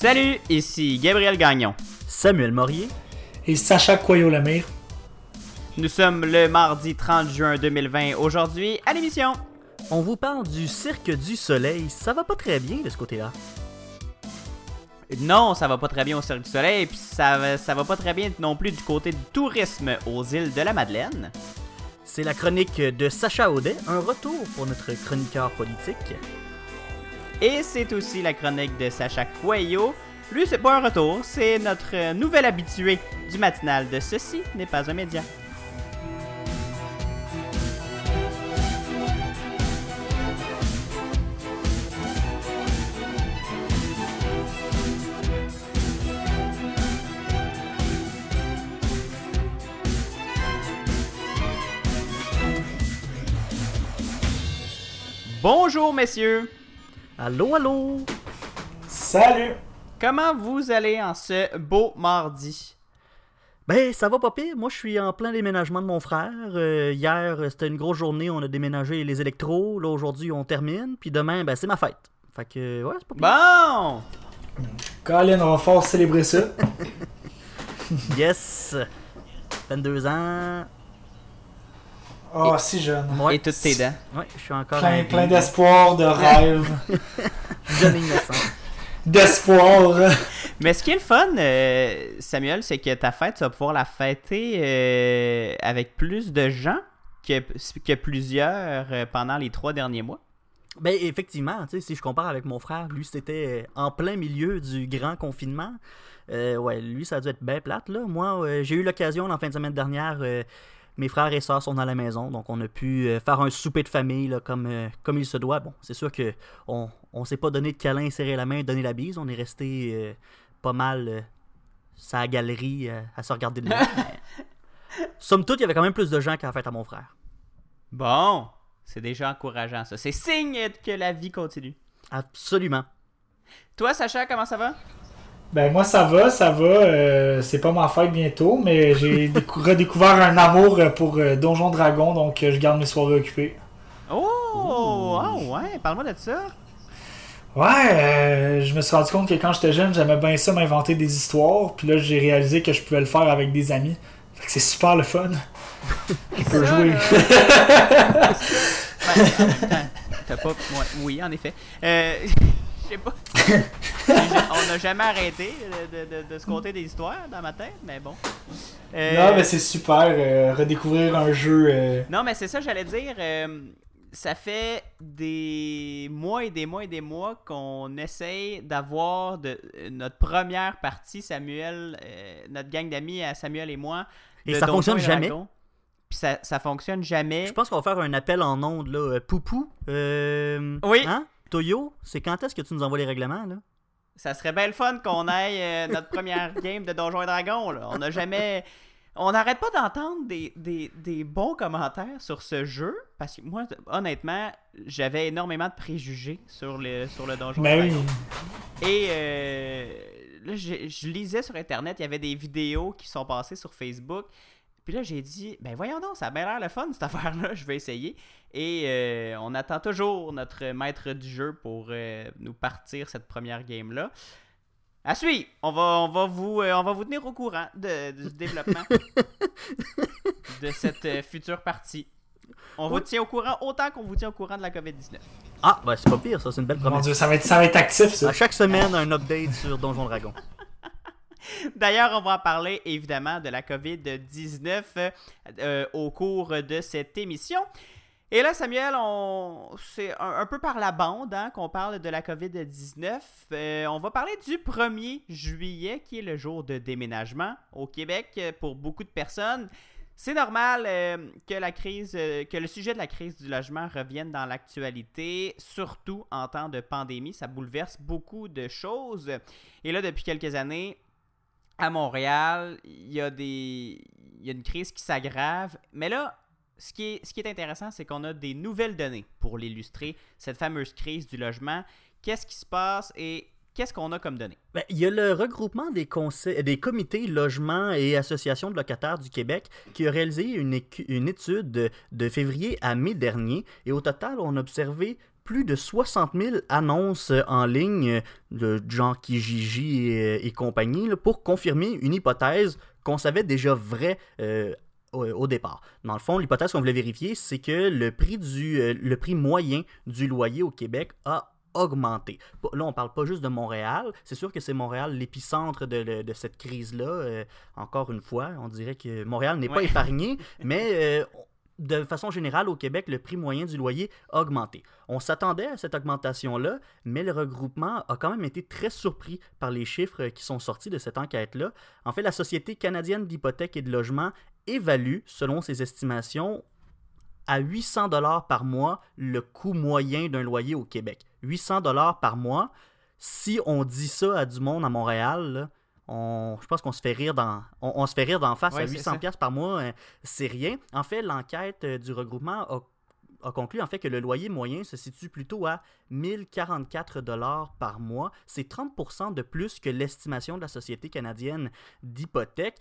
Salut, ici Gabriel Gagnon. Samuel Morier. Et Sacha Coyo-Lemire. Nous sommes le mardi 30 juin 2020. Aujourd'hui, à l'émission. On vous parle du Cirque du Soleil. Ça va pas très bien de ce côté-là. Non, ça va pas très bien au Cirque du Soleil, puis ça, va- ça va pas très bien non plus du côté du tourisme aux îles de la Madeleine. C'est la chronique de Sacha Audet, un retour pour notre chroniqueur politique. Et c'est aussi la chronique de Sacha Coelho. Lui, c'est pas un retour, c'est notre nouvel habitué du matinal de Ceci n'est pas un média. Bonjour messieurs, Allô, allô? Salut! comment vous allez en ce beau mardi? Ben, ça va pas pire. Moi, je suis en plein déménagement de mon frère. Euh, hier, euh, c'était une grosse journée. On a déménagé les électros. Là, aujourd'hui, on termine. Puis demain, ben, c'est ma fête. Fait que, ouais, c'est pas pire. Bon! Colin, on va fort célébrer ça. Yes! 22 ans. Oh, si jeune. Ouais. Et toutes tes dents. Ouais, je suis encore Plein, plein d'espoir, de rêve, jeune innocent. d'espoir. Mais ce qui est le fun, euh, Samuel, c'est que ta fête, tu vas pouvoir la fêter euh, avec plus de gens que, que plusieurs euh, pendant les trois derniers mois. Ben, effectivement, tu sais, si je compare avec mon frère, lui, c'était en plein milieu du grand confinement. Euh, ouais, lui, ça a dû être bien plate, là. Moi, euh, j'ai eu l'occasion, la fin de semaine dernière, euh, mes frères et sœurs sont à la maison, donc on a pu euh, faire un souper de famille, là, comme, euh, comme il se doit. Bon, c'est sûr que on, on s'est pas donné de câlin, serrer la main, donner la bise. On est resté euh, pas mal euh, la galerie euh, à se regarder de loin. Somme toute, il y avait quand même plus de gens qu'à la fête à mon frère. Bon, c'est déjà encourageant ça. C'est signe que la vie continue. Absolument. Toi, Sacha, comment ça va? Ben moi ça va, ça va. euh, c'est pas ma fête bientôt, mais j'ai décou- redécouvert un amour pour euh, Donjon Dragon, donc euh, je garde mes soirées occupées. Oh! Ah ouais, parle-moi de ça. Ouais, euh, je me suis rendu compte que quand j'étais jeune, j'aimais bien ça m'inventer des histoires, puis là j'ai réalisé que je pouvais le faire avec des amis. Fait que c'est super le fun. Je peux Ça, jouer. Ben, T'as pas. ouais, oui, en effet. Euh, Je sais pas. On n'a jamais arrêté de, de- de- de se conter des histoires dans ma tête, mais bon. Euh, Non, mais c'est super, euh, redécouvrir un jeu. euh, Non, mais c'est ça, j'allais dire. euh, ça fait des mois et des mois et des mois qu'on essaye d'avoir de, notre première partie, Samuel, euh, notre gang d'amis à Samuel et moi. Et ça Donjons fonctionne et jamais. Puis ça, ça fonctionne jamais. Je pense qu'on va faire un appel en ondes, là. Poupou. Euh, Oui. Hein? Toyo, c'est quand est-ce que tu nous envoies les règlements, là? Ça serait bien le fun qu'on aille euh, notre première game de Donjons et Dragons. Là. On n'a jamais. On n'arrête pas d'entendre des, des- des bons commentaires sur ce jeu. Parce que moi, honnêtement, j'avais énormément de préjugés sur le, sur le Donjon et Ben Dragons. Et euh, là, je, je lisais sur Internet, il y avait des vidéos qui sont passées sur Facebook. Puis là, j'ai dit, ben voyons donc, ça a bien l'air le fun cette affaire-là, je vais essayer. Et euh, on attend toujours notre maître du jeu pour euh, nous partir cette première game-là. À suivre, on va, on va, vous, euh, on va vous tenir au courant de- du développement de cette future partie. On vous tient au courant autant qu'on vous tient au courant de la COVID-19. Ah, ben c'est pas pire, ça, c'est une belle Mon promesse. dieu, ça va être, ça va être actif ça. À chaque semaine, un update sur Donjon Dragon. D'ailleurs, on va parler évidemment de la COVID-19 euh, au cours de cette émission. Et là, Samuel, c'est un, peu par la bande hein, qu'on parle de la COVID-19. Euh, on va parler du 1er juillet, qui est le jour de déménagement au Québec euh, pour beaucoup de personnes. C'est normal que la crise, que le sujet de la crise du logement revienne dans l'actualité, surtout en temps de pandémie. Ça bouleverse beaucoup de choses. Et là, depuis quelques années, à Montréal, il y a des il y a une crise qui s'aggrave, mais là ce qui est, ce qui est intéressant, c'est qu'on a des nouvelles données pour l'illustrer, cette fameuse crise du logement. Qu'est-ce qui se passe et qu'est-ce qu'on a comme données? Ben, il y a le regroupement des, conseils, des comités logements et associations de locataires du Québec qui a réalisé une, étude de, de février à mai dernier. Et au total, on a observé plus de 60 000 annonces en ligne de gens Kijiji et, et compagnie là, pour confirmer une hypothèse qu'on savait déjà vraie euh, au, départ. Dans le fond, l'hypothèse qu'on voulait vérifier, c'est que le prix, du, euh, le prix moyen du loyer au Québec a augmenté. Là, on parle pas juste de Montréal. C'est sûr que c'est Montréal l'épicentre de, cette crise-là. Euh, encore une fois, on dirait que Montréal n'est pas épargné, mais euh, de façon générale, au Québec, le prix moyen du loyer a augmenté. On s'attendait à cette augmentation-là, mais le regroupement a quand même été très surpris par les chiffres qui sont sortis de cette enquête-là. En fait, la Société canadienne d'hypothèques et de logement évalue, selon ses estimations, à 800 dollars par mois le coût moyen d'un loyer au Québec. 800 dollars par mois. Si on dit ça à du monde à Montréal, on, je pense qu'on se fait rire dans, on, on se fait rire d'en face Ouais, à c'est 800 ça. pièces par mois, euh, c'est rien. En fait, l'enquête euh, du regroupement a, a conclu en fait que le loyer moyen se situe plutôt à 1044 dollars par mois. C'est 30% de plus que l'estimation de la Société canadienne d'hypothèques.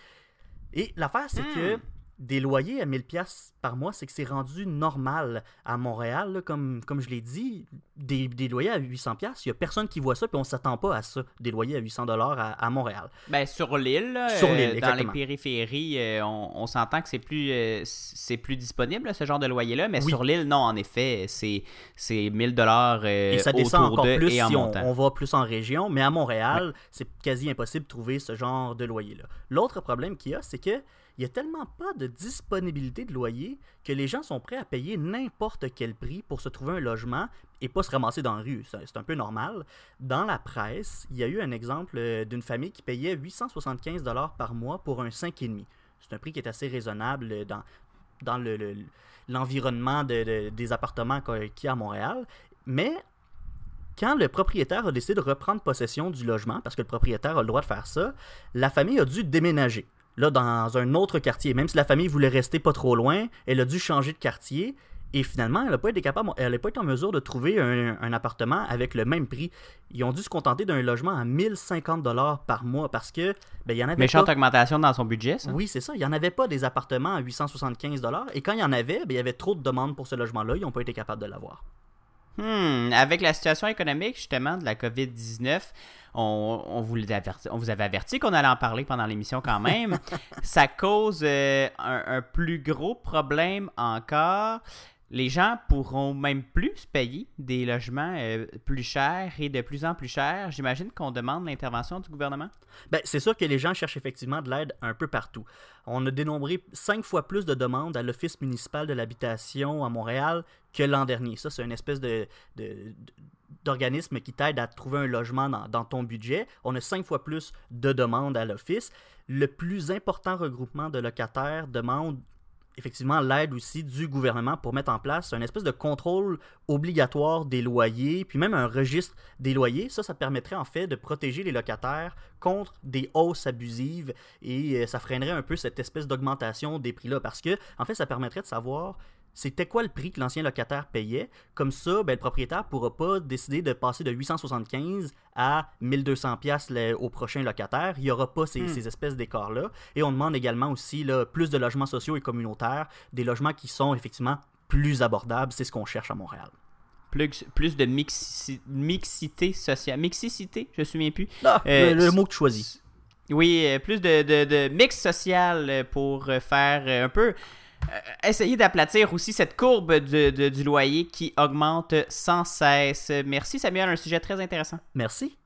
Et l'affaire, c'est Hmm. que des loyers à 1000 pièces par mois, c'est que c'est rendu normal à Montréal. là, comme, comme je l'ai dit, des, des loyers à 800 pièces, il y a personne qui voit ça, puis on s'attend pas à ça, des loyers à 800 dollars à, à Montréal. Ben, sur l'île, là, euh, dans les périphéries, euh, on, on s'entend que c'est plus, euh, c'est plus disponible, là, ce genre de loyer-là, mais Oui. sur l'île, non, en effet, c'est, c'est 1000 dollars Et ça descend autour encore de plus et en si on, va plus en région, mais à Montréal, c'est quasi impossible de trouver ce genre de loyer-là. L'autre problème qu'il y a, c'est que il y a tellement pas de disponibilité de loyer que les gens sont prêts à payer n'importe quel prix pour se trouver un logement et pas se ramasser dans la rue. C'est un peu normal. Dans la presse, il y a eu un exemple euh, d'une famille qui payait 875 dollars par mois pour un 5,5. C'est un prix qui est assez raisonnable euh, dans, dans le- le- l'environnement de- de- des appartements qu'il y a à Montréal. Mais quand le propriétaire a décidé de reprendre possession du logement, parce que le propriétaire a le droit de faire ça, la famille a dû déménager. Là, dans un autre quartier. Même si la famille voulait rester pas trop loin, elle a dû changer de quartier. Et finalement, elle n'a pas été capable, elle n'a pas été en mesure de trouver un, un appartement avec le même prix. Ils ont dû se contenter d'un logement à 1050 dollars par mois parce que ben, il y en avait Méchante pas. augmentation dans son budget, ça. Oui, c'est ça. Il n'y en avait pas des appartements à 875 dollars. Et quand il y en avait, ben, il y avait trop de demandes pour ce logement-là. Ils n'ont pas été capables de l'avoir. Hmm, avec la situation économique justement de la COVID-19, on, on vous averti- on vous avait averti qu'on allait en parler pendant l'émission quand même. Ça cause euh, un, un plus gros problème encore. Les gens pourront même plus payer des logements euh, plus chers et de plus en plus chers. J'imagine qu'on demande l'intervention du gouvernement? Ben, c'est sûr que les gens cherchent effectivement de l'aide un peu partout. On a dénombré cinq fois plus de demandes à l'Office municipal de l'habitation à Montréal que l'an dernier. Ça, c'est une espèce de, qui t'aide à trouver un logement dans, dans ton budget. On a cinq fois plus de demandes à l'Office. Le plus important regroupement de locataires demande effectivement l'aide aussi du gouvernement pour mettre en place un espèce de contrôle obligatoire des loyers, puis même un registre des loyers. Ça, ça permettrait en fait de protéger les locataires contre des hausses abusives et euh, ça freinerait un peu cette espèce d'augmentation des prix-là parce que, en fait, ça permettrait de savoir c'était quoi le prix que l'ancien locataire payait? Comme ça, ben, le propriétaire ne pourra pas décider de passer de 875 à 1200 pièces au prochain locataire. Il n'y aura pas ces, Hmm. ces espèces d'écarts-là. Et on demande également aussi là, plus de logements sociaux et communautaires, des logements qui sont effectivement plus abordables. C'est ce qu'on cherche à Montréal. Plus, plus de mixi- mixité sociale. Mixicité, je me souviens plus. Ah, Euh, le, le mot que tu choisis. Oui, euh, plus de, de, de mix social euh, pour faire un peu. Euh, essayer d'aplatir aussi cette courbe de- de- du loyer qui augmente sans cesse. Merci Samuel, un sujet très intéressant. Merci.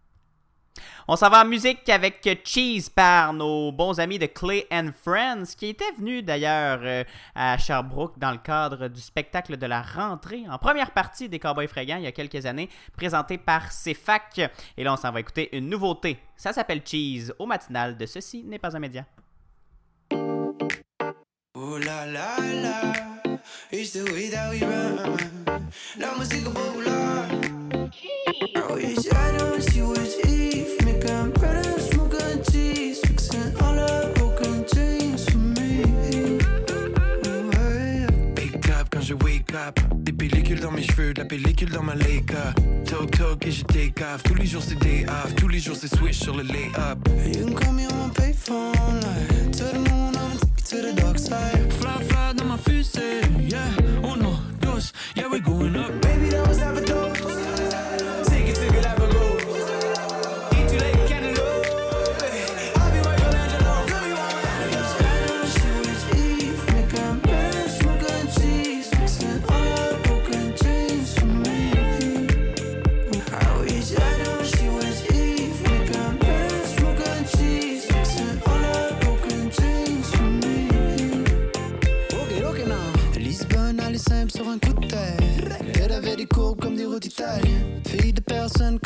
On s'en va en musique avec Cheese par nos bons amis de Clay and Friends, qui étaient venus d'ailleurs euh, à Sherbrooke dans le cadre du spectacle de la rentrée en première partie des Cowboys fringants il y a quelques années, présenté par CFAC. Et là, on s'en va écouter une nouveauté. Ça s'appelle Cheese au matinal de Ceci n'est pas un média. Ooh la la la, it's the way that we run. La música popular. Oh, yes, I don't see what's Eve. Making bread and smoking cheese. Fixing all the broken dreams for me. Oh, hey. Wake up quand je wake up. Des pellicules dans mes cheveux, de la pellicule dans ma Leica. Talk talk et je take off. Tous les jours c'est day off. Tous les jours c'est switch sur le lay-up. You can call me on my payphone. Like,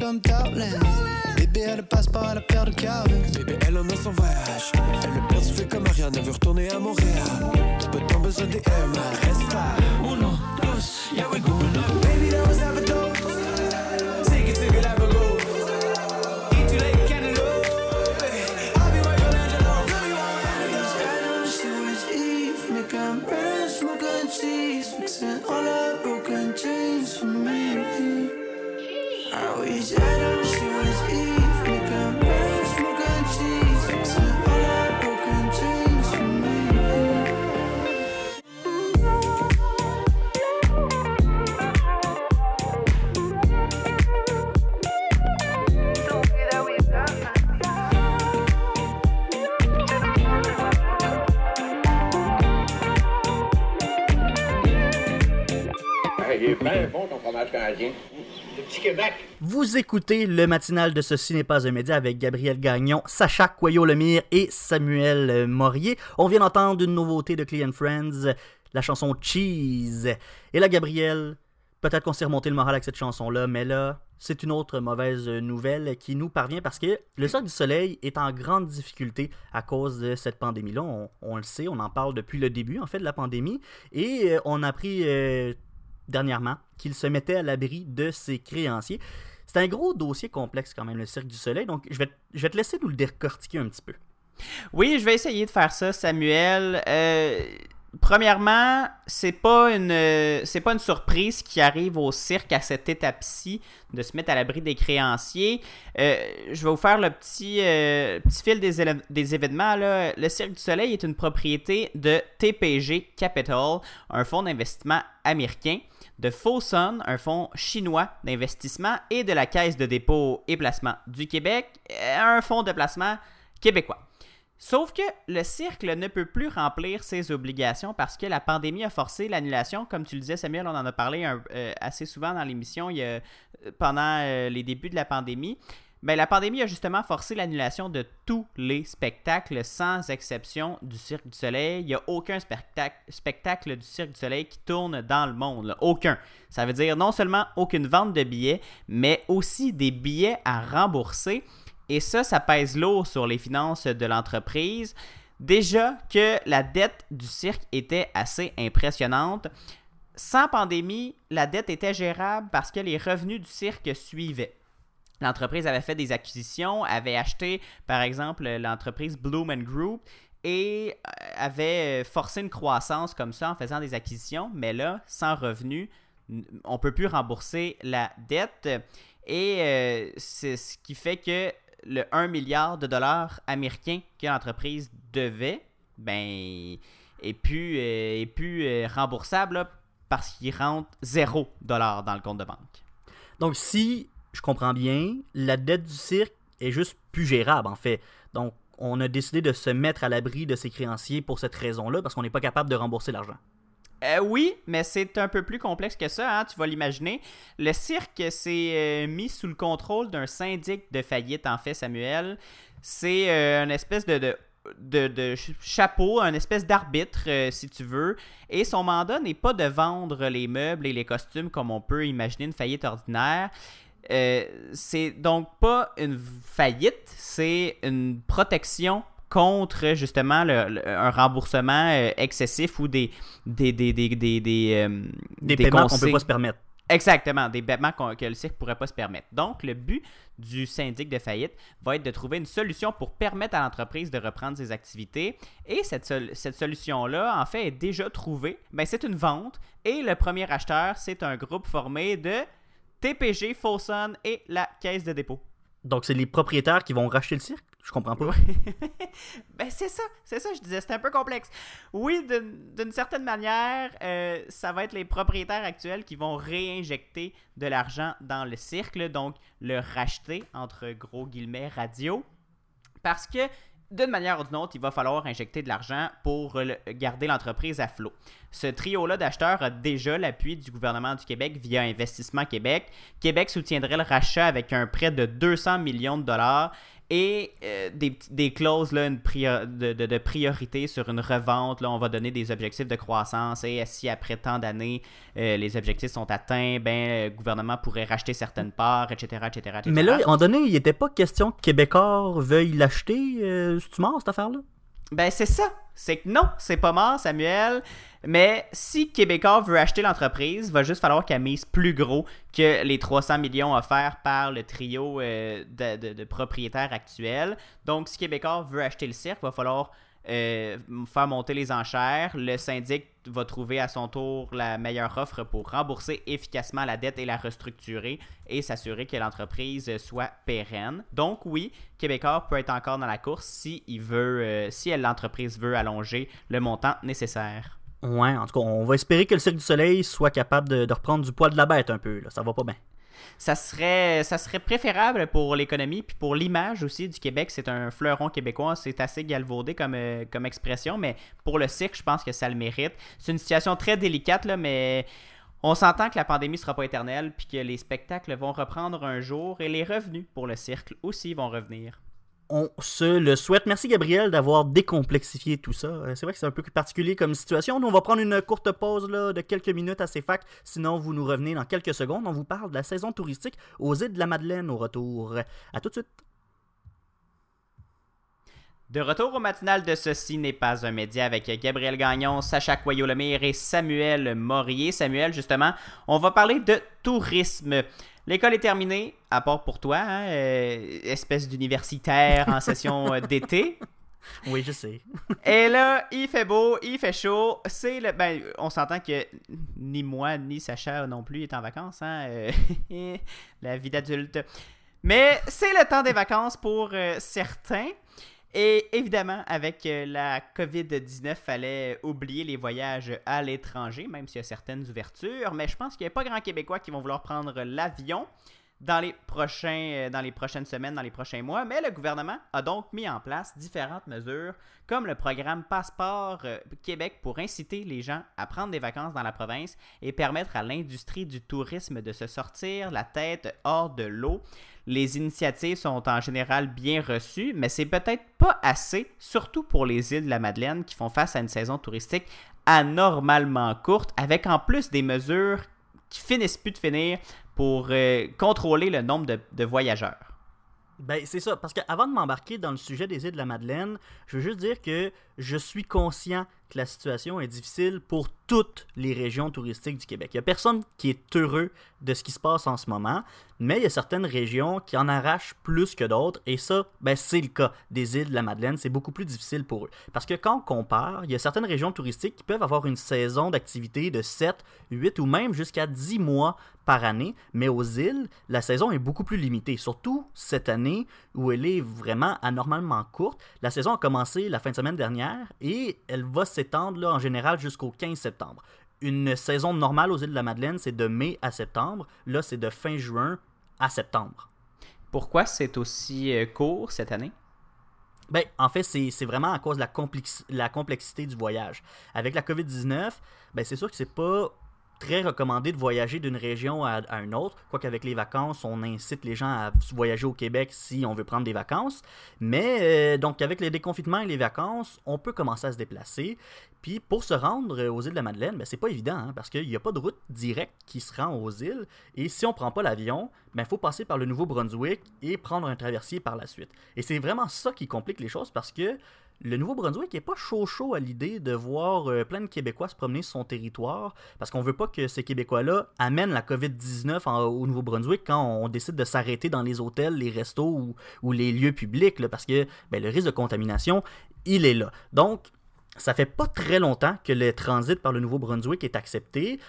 comme. Bébé, elle passe par la paire de Calvin. Bébé, elle en a son voyage. Elle le perd, fait comme Ariane, elle veut retourner à Montréal. Peu de temps besoin des Max. Reste là. Uno, dos, fromage canadien. Le petit Québec. Vous écoutez le matinal de Ceci n'est pas un média avec Gabriel Gagnon, Sacha Coyot-Lemire et Samuel Morier. On vient d'entendre une nouveauté de Clean Friends, la chanson Cheese. Et là, Gabriel, peut-être qu'on s'est remonté le moral avec cette chanson-là, mais là, c'est une autre mauvaise nouvelle qui nous parvient parce que le Cirque du Soleil est en grande difficulté à cause de cette pandémie-là. On, on le sait, on en parle depuis le début, en fait, de la pandémie. Et euh, on a appris euh, dernièrement qu'il se mettait à l'abri de ses créanciers. C'est un gros dossier complexe quand même, le Cirque du Soleil, donc je vais, je vais te laisser nous le décortiquer un petit peu. Oui, je vais essayer de faire ça, Samuel. Euh, premièrement, c'est pas une c'est pas une surprise qui arrive au cirque à cette étape-ci de se mettre à l'abri des créanciers. Euh, je vais vous faire le petit euh, petit fil des, des événements. Là. Le Cirque du Soleil est une propriété de TPG Capital, un fonds d'investissement américain de Fosun, un fonds chinois d'investissement, et de la Caisse de dépôt et placement du Québec, un fonds de placement québécois. Sauf que le cirque ne peut plus remplir ses obligations parce que la pandémie a forcé l'annulation. Comme tu le disais, Samuel, on en a parlé euh, assez souvent dans l'émission euh, pendant euh, les débuts de la pandémie. Mais la pandémie a justement forcé l'annulation de tous les spectacles, sans exception du Cirque du Soleil. Il n'y a aucun spectacle, du Cirque du Soleil qui tourne dans le monde. Aucun. Ça veut dire non seulement aucune vente de billets, mais aussi des billets à rembourser. Et ça, ça pèse lourd sur les finances de l'entreprise. Déjà que la dette du cirque était assez impressionnante. Sans pandémie, la dette était gérable parce que les revenus du cirque suivaient. L'entreprise avait fait des acquisitions, avait acheté par exemple l'entreprise Bloom Group et euh, avait forcé une croissance comme ça en faisant des acquisitions, mais là, sans revenus, n- on peut plus rembourser la dette et euh, c'est ce qui fait que le 1 milliard de dollars américains que l'entreprise devait, ben, est plus, euh, est plus euh, remboursable parce qu'il rentre 0 dollar dans le compte de banque. Donc, si je comprends bien, la dette du cirque est juste plus gérable, en fait. Donc, on a décidé de se mettre à l'abri de ses créanciers pour cette raison-là, parce qu'on n'est pas capable de rembourser l'argent. Euh, oui, mais c'est un peu plus complexe que ça, hein, tu vas l'imaginer. Le cirque s'est euh, mis sous le contrôle d'un syndic de faillite, en fait, Samuel. C'est euh, une espèce de, de, de- de ch- chapeau, un espèce d'arbitre, euh, si tu veux. Et son mandat n'est pas de vendre les meubles et les costumes comme on peut imaginer une faillite ordinaire. Euh, c'est donc pas une faillite, c'est une protection contre justement le- le- un remboursement euh, excessif ou des des des des des des, euh, Des, des paiements qu'on peut pas se permettre. Exactement, des paiements qu'on- que le cirque pourrait pas se permettre. Donc, le but du syndic de faillite va être de trouver une solution pour permettre à l'entreprise de reprendre ses activités. Et cette, cette solution-là, en fait, est déjà trouvée. Ben, c'est une vente. Et le premier acheteur, c'est un groupe formé de TPG, Fosun et la Caisse de dépôt. Donc, c'est les propriétaires qui vont racheter le cirque? Je comprends pas. Ben c'est ça, c'est ça, je disais, c'est un peu complexe. Oui, d'une d'une certaine manière, euh, ça va être les propriétaires actuels qui vont réinjecter de l'argent dans le cirque, donc le racheter, entre gros guillemets, radio, parce que d'une manière ou d'une autre, il va falloir injecter de l'argent pour garder l'entreprise à flot. Ce trio-là d'acheteurs a déjà l'appui du gouvernement du Québec via Investissement Québec. Québec soutiendrait le rachat avec un prêt de 200 millions de dollars et euh, des, des clauses là, une de, de- de priorité sur une revente. Là, on va donner des objectifs de croissance et si après tant d'années euh, les objectifs sont atteints, ben, le gouvernement pourrait racheter certaines parts, etc. etc., etc. Mais là, moment donné, il n'était pas question que Québécois veuille l'acheter. Euh, C'est-tu mort, cette affaire-là? Ben, c'est ça. C'est que non, c'est pas mort, Samuel. Mais si Québécois veut acheter l'entreprise, va juste falloir qu'elle mise plus gros que les 300 millions offerts par le trio euh, de, propriétaires actuels. Donc, si Québécois veut acheter le cirque, va falloir euh, faire monter les enchères. Le syndic va trouver à son tour la meilleure offre pour rembourser efficacement la dette et la restructurer et s'assurer que l'entreprise soit pérenne. Donc oui, Québécois peut être encore dans la course si il veut, euh, si l'entreprise veut allonger le montant nécessaire. Ouais, en tout cas, on va espérer que le Cirque du Soleil soit capable de, reprendre du poids de la bête un peu. Là. Ça va pas bien. Ça serait, préférable pour l'économie puis pour l'image aussi du Québec. C'est un fleuron québécois, c'est assez galvaudé comme, euh, expression, mais pour le cirque, je pense que ça le mérite. C'est une situation très délicate, mais on s'entend que la pandémie sera pas éternelle puis que les spectacles vont reprendre un jour et les revenus pour le cirque aussi vont revenir. On se le souhaite. Merci Gabriel d'avoir décomplexifié tout ça. Euh, C'est vrai que c'est un peu particulier comme situation. Nous, on va prendre une courte pause de quelques minutes à CFAC. Sinon, vous nous revenez dans quelques secondes. On vous parle de la saison touristique aux îles de la Madeleine au retour. À tout de suite. De retour au matinal de Ceci n'est pas un média avec Gabriel Gagnon, Sacha Coyot-Lemire et Samuel Morier. Samuel, justement, on va parler de tourisme. L'école est terminée, à part pour toi, hein, euh, espèce d'universitaire en session euh, d'été. Oui, je sais. Et là, il fait beau, il fait chaud. C'est le. Ben, on s'entend que ni moi ni Sacha non plus est en vacances, hein. euh, la vie d'adulte. Mais c'est le temps des vacances pour euh, certains. Et évidemment, avec euh, la COVID-19, fallait oublier les voyages à l'étranger, même s'il y a certaines ouvertures. Mais je pense qu'il n'y a pas grand Québécois qui vont vouloir prendre l'avion dans les, prochains, euh, dans les prochaines semaines, dans les prochains mois. Mais le gouvernement a donc mis en place différentes mesures, comme le programme Passeport euh, Québec pour inciter les gens à prendre des vacances dans la province et permettre à l'industrie du tourisme de se sortir la tête hors de l'eau. Les initiatives sont en général bien reçues, mais c'est peut-être pas assez, surtout pour les îles de la Madeleine qui font face à une saison touristique anormalement courte, avec en plus des mesures qui finissent plus de finir pour euh, contrôler le nombre de, voyageurs. Ben, c'est ça. Parce qu'avant de m'embarquer dans le sujet des îles de la Madeleine, je veux juste dire que je suis conscient que la situation est difficile pour toutes les régions touristiques du Québec. Il n'y a personne qui est heureux de ce qui se passe en ce moment, mais il y a certaines régions qui en arrachent plus que d'autres, et ça, ben, c'est le cas des îles de la Madeleine. C'est beaucoup plus difficile pour eux. Parce que quand on compare, il y a certaines régions touristiques qui peuvent avoir une saison d'activité de 7, 8 ou même jusqu'à 10 mois par année, mais aux îles, la saison est beaucoup plus limitée, surtout cette année où elle est vraiment anormalement courte. La saison a commencé la fin de semaine dernière et elle va s'étendre en général jusqu'au 15 septembre. Une saison normale aux îles de la Madeleine, c'est de mai à septembre. Là, c'est de fin juin à septembre. Pourquoi c'est aussi euh, court cette année? Ben, en fait, c'est c'est vraiment à cause de la, la complexité du voyage. Avec la COVID-19, ben, c'est sûr que c'est pas très recommandé de voyager d'une région à, une autre. Quoique avec les vacances, on incite les gens à voyager au Québec si on veut prendre des vacances. Mais euh, donc avec les déconfinements et les vacances, on peut commencer à se déplacer. Puis pour se rendre aux îles de la Madeleine, ben, c'est pas évident hein, parce qu'il n'y a pas de route directe qui se rend aux îles. Et si on prend pas l'avion, il ben, faut passer par le Nouveau-Brunswick et prendre un traversier par la suite. Et c'est vraiment ça qui complique les choses parce que le Nouveau-Brunswick n'est pas chaud chaud à l'idée de voir euh, plein de Québécois se promener sur son territoire parce qu'on veut pas que ces Québécois-là amènent la COVID-19 en- au Nouveau-Brunswick quand on décide de s'arrêter dans les hôtels, les restos ou, les lieux publics parce que ben, le risque de contamination, il est là. Donc, ça fait pas très longtemps que le transit par le Nouveau-Brunswick est accepté.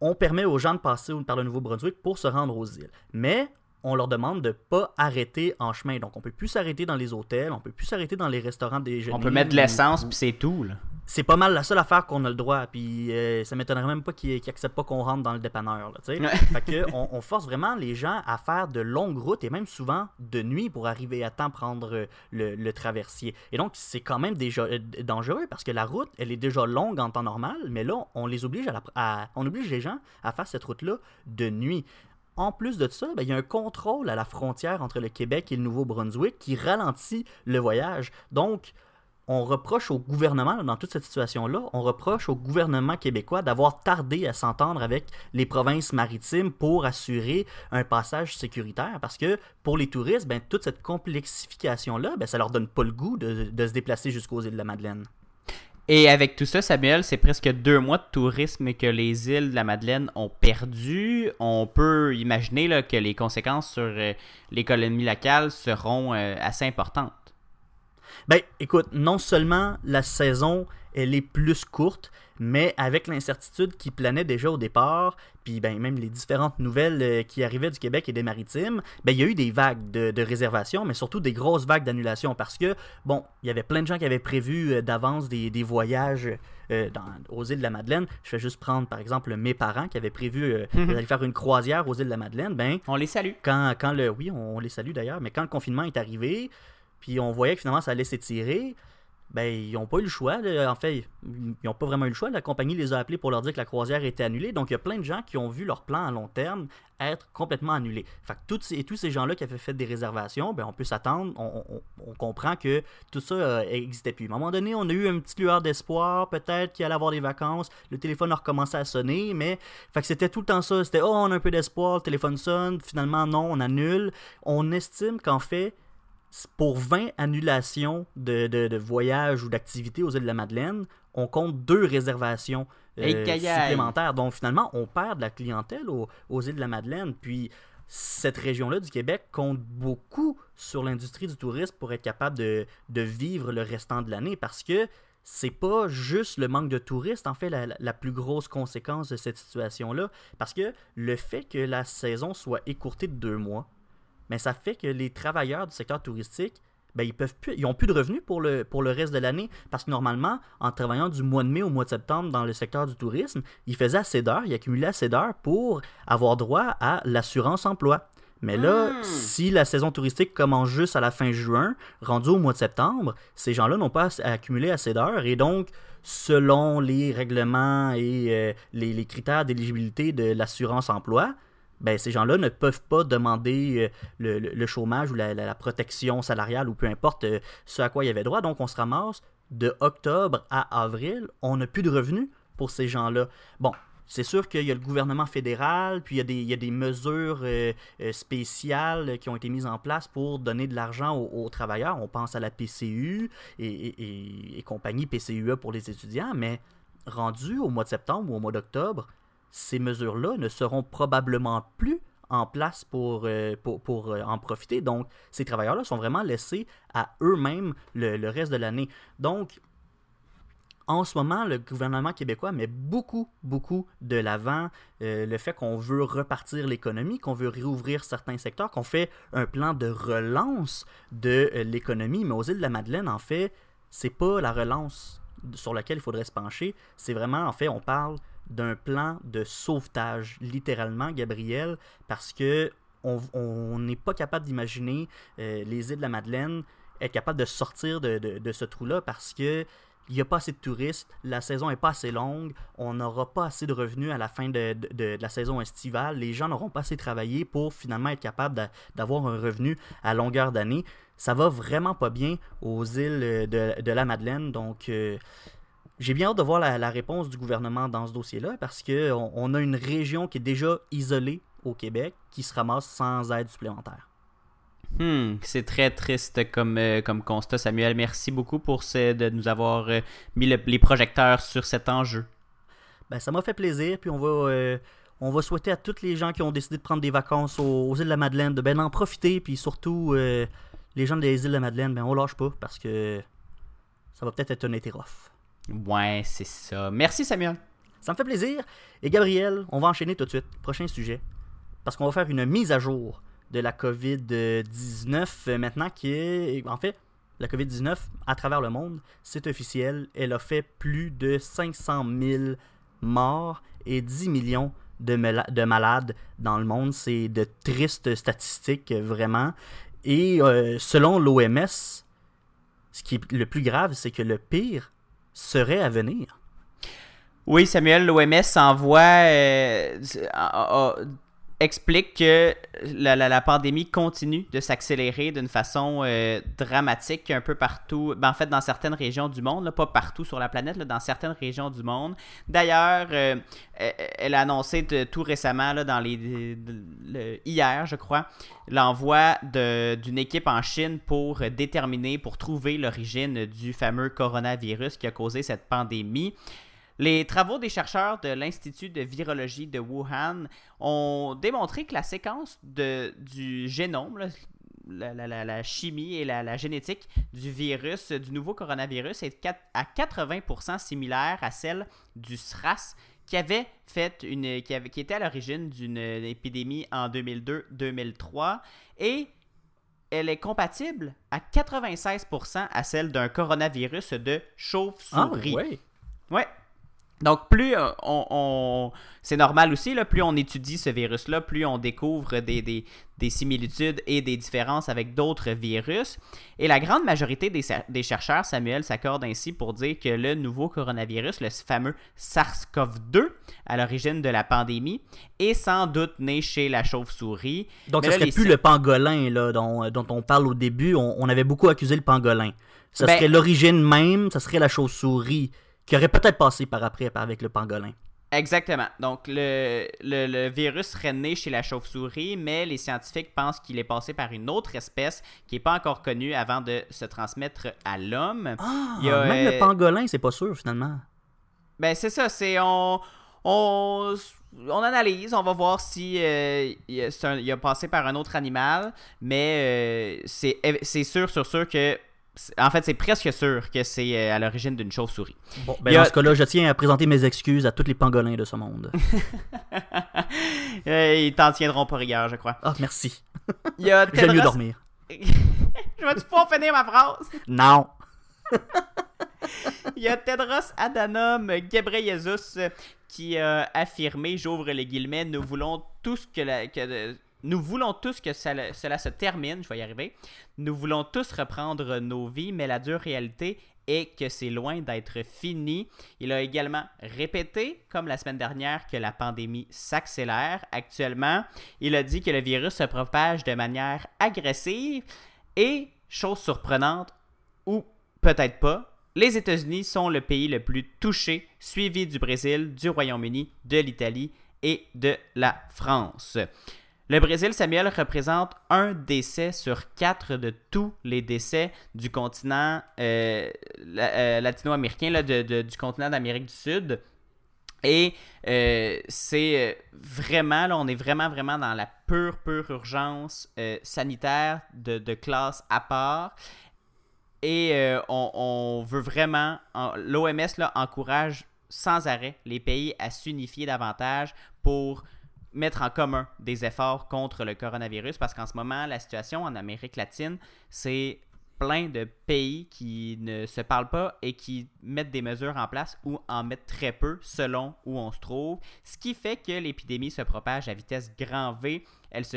On permet aux gens de passer par le Nouveau-Brunswick pour se rendre aux îles. Mais on leur demande de pas arrêter en chemin. Donc, on peut plus s'arrêter dans les hôtels, on peut plus s'arrêter dans les restaurants déjeuner. On peut mettre de l'essence, ou- puis c'est tout. Là. c'est pas mal la seule affaire qu'on a le droit. Puis euh, ça m'étonnerait même pas qu'ils qu'ils acceptent pas qu'on rentre dans le dépanneur. Là. Ouais. fait que on, on force vraiment les gens à faire de longues routes et même souvent de nuit pour arriver à temps prendre euh, le, le traversier. Et donc c'est quand même déjà euh, dangereux parce que la route elle est déjà longue en temps normal, mais là on les oblige à, la- à- on oblige les gens à faire cette route là de nuit. En plus de ça, ben, il y a un contrôle à la frontière entre le Québec et le Nouveau-Brunswick qui ralentit le voyage. Donc, on reproche au gouvernement, dans toute cette situation-là, on reproche au gouvernement québécois d'avoir tardé à s'entendre avec les provinces maritimes pour assurer un passage sécuritaire. Parce que pour les touristes, ben, toute cette complexification-là, ben, ça leur donne pas le goût de, de se déplacer jusqu'aux îles de la Madeleine. Et avec tout ça, Samuel, c'est presque deux mois de tourisme que les îles de la Madeleine ont perdu. On peut imaginer que les conséquences sur euh, l'économie locale seront euh, assez importantes. Ben, écoute, non seulement la saison, elle est plus courte, mais avec l'incertitude qui planait déjà au départ, puis ben, même les différentes nouvelles euh, qui arrivaient du Québec et des maritimes, ben, il y a eu des vagues de, de réservations, mais surtout des grosses vagues d'annulation parce que, bon, il y avait plein de gens qui avaient prévu euh, d'avance des, des voyages euh, dans, aux îles de la Madeleine. Je vais juste prendre, par exemple, mes parents qui avaient prévu euh, d'aller faire une croisière aux îles de la Madeleine. Ben, On les salue. quand, quand le. Oui, on les salue d'ailleurs, mais quand le confinement est arrivé, puis on voyait que finalement ça allait s'étirer, ben, ils n'ont pas eu le choix. En fait, ils n'ont pas vraiment eu le choix. La compagnie les a appelés pour leur dire que la croisière était annulée. Donc, il y a plein de gens qui ont vu leur plan à long terme être complètement annulé. Fait que toutes et tous ces gens-là qui avaient fait des réservations, ben, on peut s'attendre, on, comprend que tout ça n'existait plus. À un moment donné, on a eu une petite lueur d'espoir, peut-être qu'il allait avoir des vacances. Le téléphone a recommencé à sonner, mais fait que c'était tout le temps ça. C'était, oh, on a un peu d'espoir, le téléphone sonne. Finalement, non, on annule. On estime qu'en fait, pour 20 annulations de, de, de voyages ou d'activités aux îles de la Madeleine, on compte deux réservations euh, Hey, supplémentaires. Donc finalement, on perd de la clientèle aux, aux îles de la Madeleine. Puis cette région-là du Québec compte beaucoup sur l'industrie du tourisme pour être capable de, de vivre le restant de l'année parce que c'est pas juste le manque de touristes, en fait, la plus grosse conséquence de cette situation-là. Parce que le fait que la saison soit écourtée de deux mois, mais ça fait que les travailleurs du secteur touristique, ben, ils peuvent plus, ils ont plus de revenus pour le, pour le reste de l'année. Parce que normalement, en travaillant du mois de mai au mois de septembre dans le secteur du tourisme, ils faisaient assez d'heures, ils accumulaient assez d'heures pour avoir droit à l'assurance emploi. Mais là, Hmm. si la saison touristique commence juste à la fin juin, rendu au mois de septembre, ces gens-là n'ont pas accumulé assez d'heures et donc, selon les règlements et euh, les, les critères d'éligibilité de l'assurance emploi, ben, ces gens-là ne peuvent pas demander euh, le, chômage ou la, protection salariale ou peu importe euh, ce à quoi il y avait droit. Donc, on se ramasse de octobre à avril, on n'a plus de revenus pour ces gens-là. Bon, c'est sûr qu'il y a le gouvernement fédéral, puis il y a des, mesures euh, spéciales qui ont été mises en place pour donner de l'argent aux, travailleurs. On pense à la PCU et- et compagnie, PCUE pour les étudiants, mais rendu au mois de septembre ou au mois d'octobre, ces mesures-là ne seront probablement plus en place pour, euh, pour, pour, euh, en profiter. Donc, ces travailleurs-là sont vraiment laissés à eux-mêmes le, le reste de l'année. Donc, en ce moment, le gouvernement québécois met beaucoup, beaucoup de l'avant euh, le fait qu'on veut repartir l'économie, qu'on veut réouvrir certains secteurs, qu'on fait un plan de relance de l'économie. Mais aux îles de la Madeleine, en fait, c'est pas la relance sur laquelle il faudrait se pencher. C'est vraiment, en fait, on parle d'un plan de sauvetage, littéralement, Gabriel, parce que on n'est pas capable d'imaginer euh, les îles de la Madeleine être capable de sortir de, ce trou-là parce que il n'y a pas assez de touristes, la saison est pas assez longue, on n'aura pas assez de revenus à la fin de, la saison estivale, les gens n'auront pas assez travaillé pour finalement être capables d'a- d'avoir un revenu à longueur d'année. Ça va vraiment pas bien aux îles euh, de, de la Madeleine, donc euh, j'ai bien hâte de voir la, la réponse du gouvernement dans ce dossier-là parce que on, a une région qui est déjà isolée au Québec qui se ramasse sans aide supplémentaire. Hmm, c'est très triste comme, euh, comme constat, Samuel. Merci beaucoup pour ce- de nous avoir euh, mis le- les projecteurs sur cet enjeu. Ben, ça m'a fait plaisir, puis on va, euh, on va souhaiter à tous les gens qui ont décidé de prendre des vacances aux, aux îles de la Madeleine de ben en profiter, puis surtout les gens des îles de la Madeleine, ben on lâche pas parce que ça va peut-être être un été rough. Ouais, c'est ça. Merci, Samuel. Ça me fait plaisir. Et Gabriel, on va enchaîner tout de suite. Prochain sujet. Parce qu'on va faire une mise à jour de la COVID-19 euh, maintenant qui est... En fait, la COVID-19 à travers le monde, c'est officiel. Elle a fait plus de 500 000 morts et 10 millions de, mala- de malades dans le monde. C'est de tristes statistiques, vraiment. Et euh, selon l'OMS, ce qui est le plus grave, c'est que le pire serait à venir. Oui, Samuel, l'OMS envoie, euh, explique que la, pandémie continue de s'accélérer d'une façon euh, dramatique un peu partout, ben, en fait dans certaines régions du monde, pas partout sur la planète, là, dans certaines régions du monde. D'ailleurs, euh, elle elle a annoncé tout récemment, dans les, hier je crois, l'envoi d'une équipe en Chine pour euh, déterminer, pour trouver l'origine du fameux coronavirus qui a causé cette pandémie. Les travaux des chercheurs de l'Institut de virologie de Wuhan ont démontré que la séquence de, du génome, là, la, la- la- la chimie et la, la génétique du virus, du nouveau coronavirus, est à 80% similaire à celle du SRAS qui avait fait une qui, avait, qui était à l'origine d'une épidémie en 2002-2003 et elle est compatible à 96% à celle d'un coronavirus de Ah, chauve-souris. ouais. Ouais. Donc, plus euh, on. on- c'est normal aussi, là, plus on étudie ce virus-là, plus on découvre des, des- des similitudes et des différences avec d'autres virus. Et la grande majorité des, chercheurs, Samuel, s'accordent ainsi pour dire que le nouveau coronavirus, le fameux SARS-CoV-2, à l'origine de la pandémie, est sans doute né chez la chauve-souris. Donc, là, serait les plus le pangolin là, dont, dont on parle au début. On, on avait beaucoup accusé le pangolin. Ça Ben- serait l'origine même, ça serait la chauve-souris, qui aurait peut-être passé par après avec le pangolin. Exactement. Donc, le, le- le virus serait né chez la chauve-souris, mais les scientifiques pensent qu'il est passé par une autre espèce qui n'est pas encore connue avant de se transmettre à l'homme. Ah, Il y a, même euh, le pangolin, c'est pas sûr finalement. Ben, c'est ça. C'est on, on, on analyse, on va voir si euh, il, a, il passé par un autre animal, mais euh, c'est, c'est sûr, sûr, sûr que. En fait, c'est presque sûr que c'est euh, à l'origine d'une chauve-souris. Bon, ben, a- dans ce cas-là, je tiens à présenter mes excuses à tous les pangolins de ce monde. Euh, ils t'en tiendront pas rigueur, je crois. Ah, merci. Il y a J'aime mieux dormir. Je vais-tu pouvoir finir ma phrase? Non. Il y a Tedros Adhanom Ghebreyesus euh, qui a affirmé, j'ouvre les guillemets, nous voulons tous que, la- que nous voulons tous que cela se termine, je vais y arriver. Nous voulons tous reprendre nos vies, mais la dure réalité est que c'est loin d'être fini. Il a également répété, comme la semaine dernière, que la pandémie s'accélère actuellement. Il a dit que le virus se propage de manière agressive et, chose surprenante, ou peut-être pas, les États-Unis sont le pays le plus touché, suivi du Brésil, du Royaume-Uni, de l'Italie et de la France. Le Brésil, Samuel, représente un décès sur quatre de tous les décès du continent euh, euh, latino-américain, du continent d'Amérique du Sud. Et euh, c'est vraiment, là, on est vraiment, vraiment dans la pure, pure urgence sanitaire de, classe à part. Et on, on veut vraiment, l'OMS encourage sans arrêt les pays à s'unifier davantage pour mettre en commun des efforts contre le coronavirus parce qu'en ce moment, la situation en Amérique latine, c'est plein de pays qui ne se parlent pas et qui mettent des mesures en place ou en mettent très peu selon où on se trouve, ce qui fait que l'épidémie se propage à vitesse grand V. Elle se,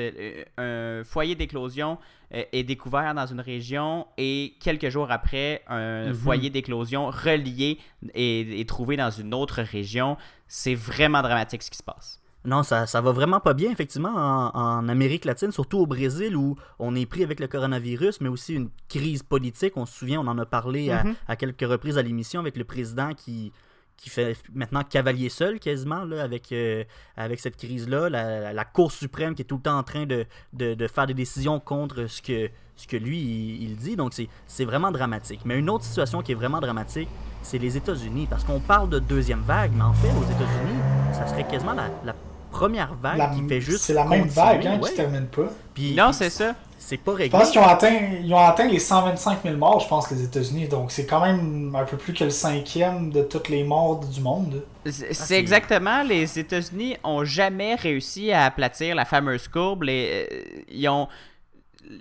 euh, un foyer d'éclosion euh, est découvert dans une région et quelques jours après, un Mhm. foyer d'éclosion relié est, est trouvé dans une autre région. C'est vraiment dramatique ce qui se passe. Non, ça, ça va vraiment pas bien, effectivement, en, en Amérique latine, surtout au Brésil, où on est pris avec le coronavirus, mais aussi une crise politique. On se souvient, on en a parlé à, Mhm. à quelques reprises à l'émission avec le président qui, qui fait maintenant cavalier seul, quasiment, là, avec, euh, avec cette crise-là. La, la- la Cour suprême qui est tout le temps en train de, de, de faire des décisions contre ce que, ce que lui, il, il dit. Donc, c'est c'est vraiment dramatique. Mais une autre situation qui est vraiment dramatique, c'est les États-Unis. Parce qu'on parle de deuxième vague, mais en fait, aux États-Unis, ça serait quasiment la, la première vague La- qui fait juste. C'est la même continuer, vague hein, ouais. qui termine pas. Puis- Non, c'est ça. C'est pas Je réglé. pense qu'ils ont atteint, ils ont atteint les 125 000 morts, je pense, les États-Unis. Donc c'est quand même un peu plus que le cinquième de toutes les morts du monde. C'est c'est- exactement, les États-Unis ont jamais réussi à aplatir la fameuse courbe. Les, euh, ils ont,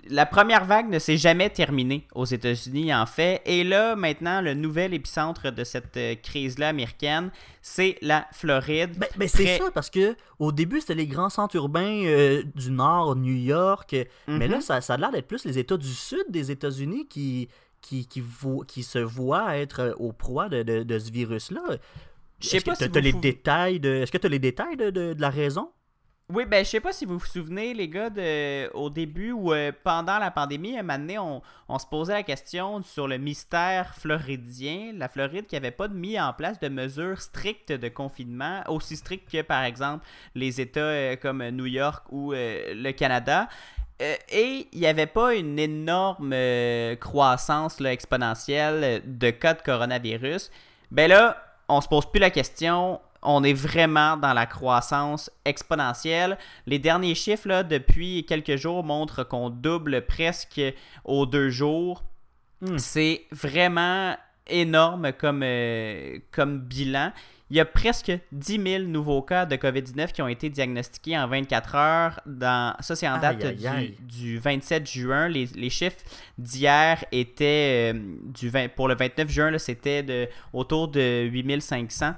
la première vague ne s'est jamais terminée aux États-Unis, en fait. Et là, maintenant, le nouvel épicentre de cette euh, crise-là américaine, c'est la Floride. Ben, ben, c'est ça, parce que au début, c'était les grands centres urbains euh, du Nord, New York. Mais Mhm. là, ça, ça a l'air d'être plus les États du Sud des États-Unis qui, qui, qui, vo- qui se voient être euh, au proie de, de- de ce virus-là. Je sais que pas t'as- si vous les détails de. Est-ce que tu as les détails de- de la raison? Oui, ben je sais pas si vous vous souvenez, les gars, de, au début ou euh, pendant la pandémie, un moment donné, on, on se posait la question sur le mystère floridien. La Floride qui n'avait pas mis en place de mesures strictes de confinement, aussi strictes que par exemple les États euh, comme New York ou euh, le Canada. Et il n'y avait pas une énorme croissance exponentielle de cas de coronavirus. Ben là, on se pose plus la question. On est vraiment dans la croissance exponentielle. Les derniers chiffres là, depuis quelques jours montrent qu'on double presque aux deux jours. Hmm. C'est vraiment énorme comme, euh, comme bilan. Il y a presque 10 000 nouveaux cas de COVID-19 qui ont été diagnostiqués en 24 heures. Dans... Ça, c'est en date Aïe, aïe, aïe. Du, du 27 juin. Les, les chiffres d'hier étaient, euh, du 20 pour le 29 juin, c'était autour de 8500.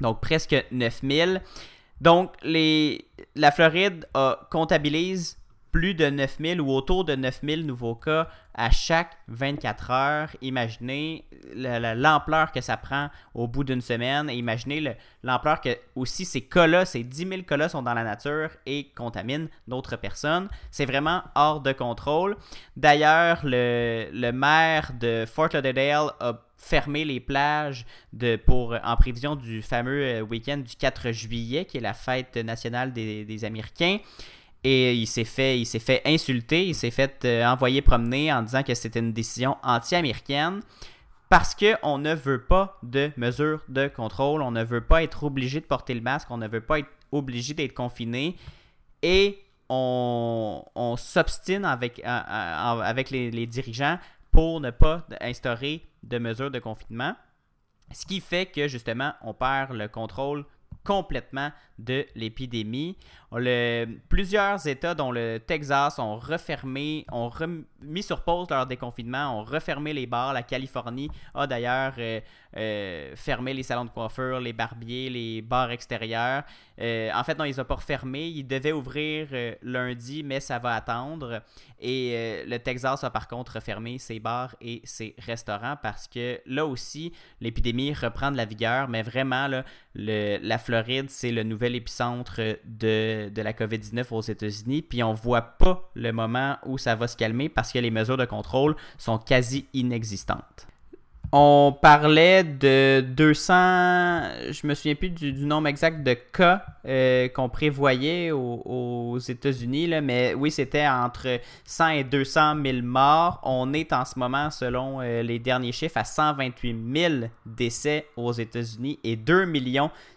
Donc presque 9000. Donc les, la Floride comptabilise plus de 9000 ou autour de 9000 nouveaux cas à chaque 24 heures. Imaginez la- la- l'ampleur que ça prend au bout d'une semaine imaginez le- l'ampleur que aussi ces cas-là, ces 10 000 cas-là sont dans la nature et contaminent d'autres personnes. C'est vraiment hors de contrôle. D'ailleurs, le, le maire de Fort Lauderdale a fermé les plages de, pour, en prévision du fameux euh, week-end du 4 juillet, qui est la fête nationale des, Américains. Et il s'est fait, fait insulter, il s'est fait euh, envoyer promener en disant que c'était une décision anti-américaine parce qu'on ne veut pas de mesures de contrôle, on ne veut pas être obligé de porter le masque, on ne veut pas être obligé d'être confiné et on, on s'obstine avec, euh, avec les dirigeants pour ne pas instaurer de mesures de confinement. Ce qui fait que justement, on perd le contrôle complètement de l'épidémie. Plusieurs États, dont le Texas, ont refermé, ont remis sur pause leur déconfinement, ont refermé les bars. La Californie a d'ailleurs euh, euh, fermé les salons de coiffure, les barbiers, les bars extérieurs. Euh, en fait, non, ils n'ont pas refermé. Ils devaient ouvrir lundi, mais ça va attendre. Et le Texas a par contre refermé ses bars et ses restaurants parce que là aussi, l'épidémie reprend de la vigueur. Mais vraiment, là, la Floride, c'est le nouvel épicentre de, de la COVID-19 aux États-Unis. Puis on voit pas le moment où ça va se calmer parce que les mesures de contrôle sont quasi inexistantes. On parlait de 200, je me souviens plus du, nombre exact de cas euh, qu'on prévoyait aux, États-Unis, mais oui, c'était entre 100 et 200 000 morts. On est en ce moment, selon euh, les derniers chiffres, à 128 000 décès aux États-Unis et 2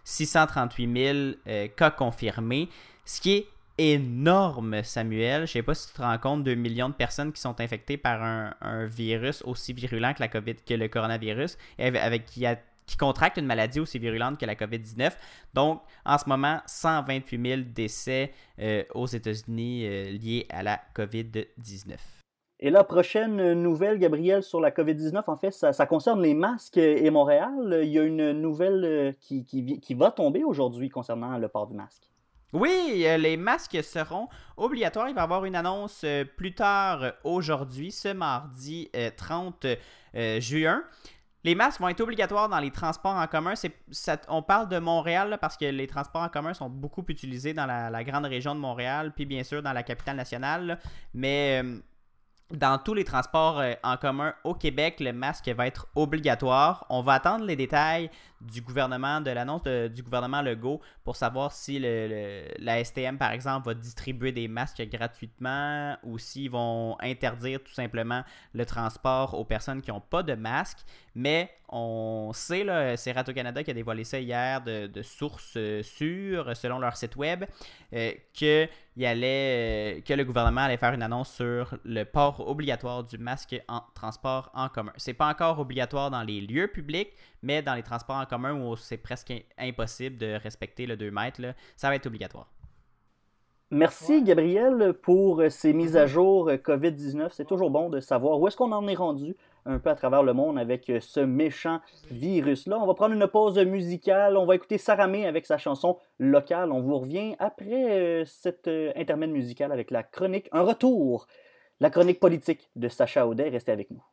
638 000 euh, cas confirmés, ce qui est énorme, Samuel. Je sais pas si tu te rends compte, 2 millions de personnes qui sont infectées par un, virus aussi virulent que, la COVID, que le coronavirus, avec, qui, contractent une maladie aussi virulente que la COVID-19. Donc, en ce moment, 128 000 décès euh, aux États-Unis euh, liés à la COVID-19. Et la prochaine nouvelle, Gabriel, sur la COVID-19, en fait, ça, concerne les masques et Montréal. Il y a une nouvelle euh, qui va tomber aujourd'hui concernant le port du masque. Oui, euh, les masques seront obligatoires. Il va y avoir une annonce euh, plus tard euh, aujourd'hui, ce mardi euh, 30 euh, juin. Les masques vont être obligatoires dans les transports en commun. On parle de Montréal parce que les transports en commun sont beaucoup utilisés dans la, grande région de Montréal, puis bien sûr dans la capitale nationale. Mais dans tous les transports euh, en commun au Québec, le masque va être obligatoire. On va attendre les détails du gouvernement, de l'annonce du gouvernement Legault pour savoir si le- la STM, par exemple, va distribuer des masques gratuitement ou s'ils vont interdire tout simplement le transport aux personnes qui n'ont pas de masque. Mais on sait, là, c'est Radio-Canada qui a dévoilé ça hier de, de sources euh, sûres, selon leur site web, euh, que, il allait, euh, que le gouvernement allait faire une annonce sur le port obligatoire du masque en transport en commun. C'est pas encore obligatoire dans les lieux publics, mais dans les transports en commun où c'est presque impossible de respecter le 2 mètres, là, ça va être obligatoire. Merci, Gabriel, pour ces mises à jour euh, COVID-19. C'est toujours bon de savoir où est-ce qu'on en est rendu un peu à travers le monde avec euh, ce méchant virus-là. On va prendre une pause musicale. On va écouter Saramé avec sa chanson locale. On vous revient après euh, cet euh, intermède musical avec la chronique, un retour, la chronique politique de Sacha Audet. Restez avec nous.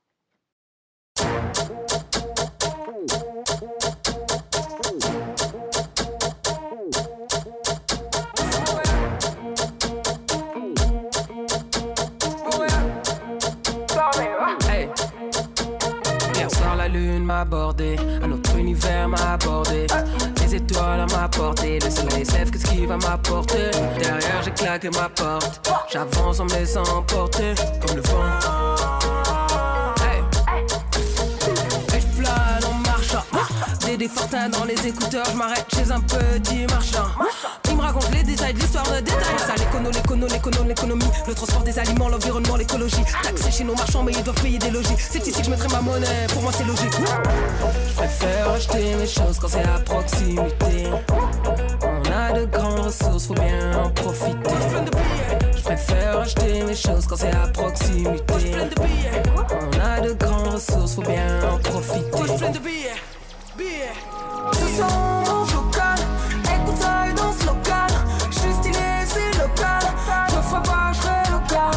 Un autre univers m'a abordé. Les étoiles à ma le soleil se lève, qu'est-ce qui va m'apporter? Derrière j'ai claqué ma porte, j'avance en me laissant emporter comme le vent. Des défortins dans les écouteurs, je m'arrête chez un petit marchand. Il me raconte les détails de l'histoire de détails. Ça, l'écono, l'écono, l'écono, l'économie. Le transport des aliments, l'environnement, l'écologie. Taxé chez nos marchands, mais ils doivent payer des logis. C'est ici que je mettrai ma monnaie, pour moi c'est logique. Je préfère acheter mes choses quand c'est à proximité. On a de grandes ressources, faut bien en profiter. Je préfère acheter mes choses quand c'est à proximité. On a de grandes ressources, faut bien en profiter. Ce sont local, écoute ça et danse local. Je suis stylé, c'est local. Je ferai pas, je serai local.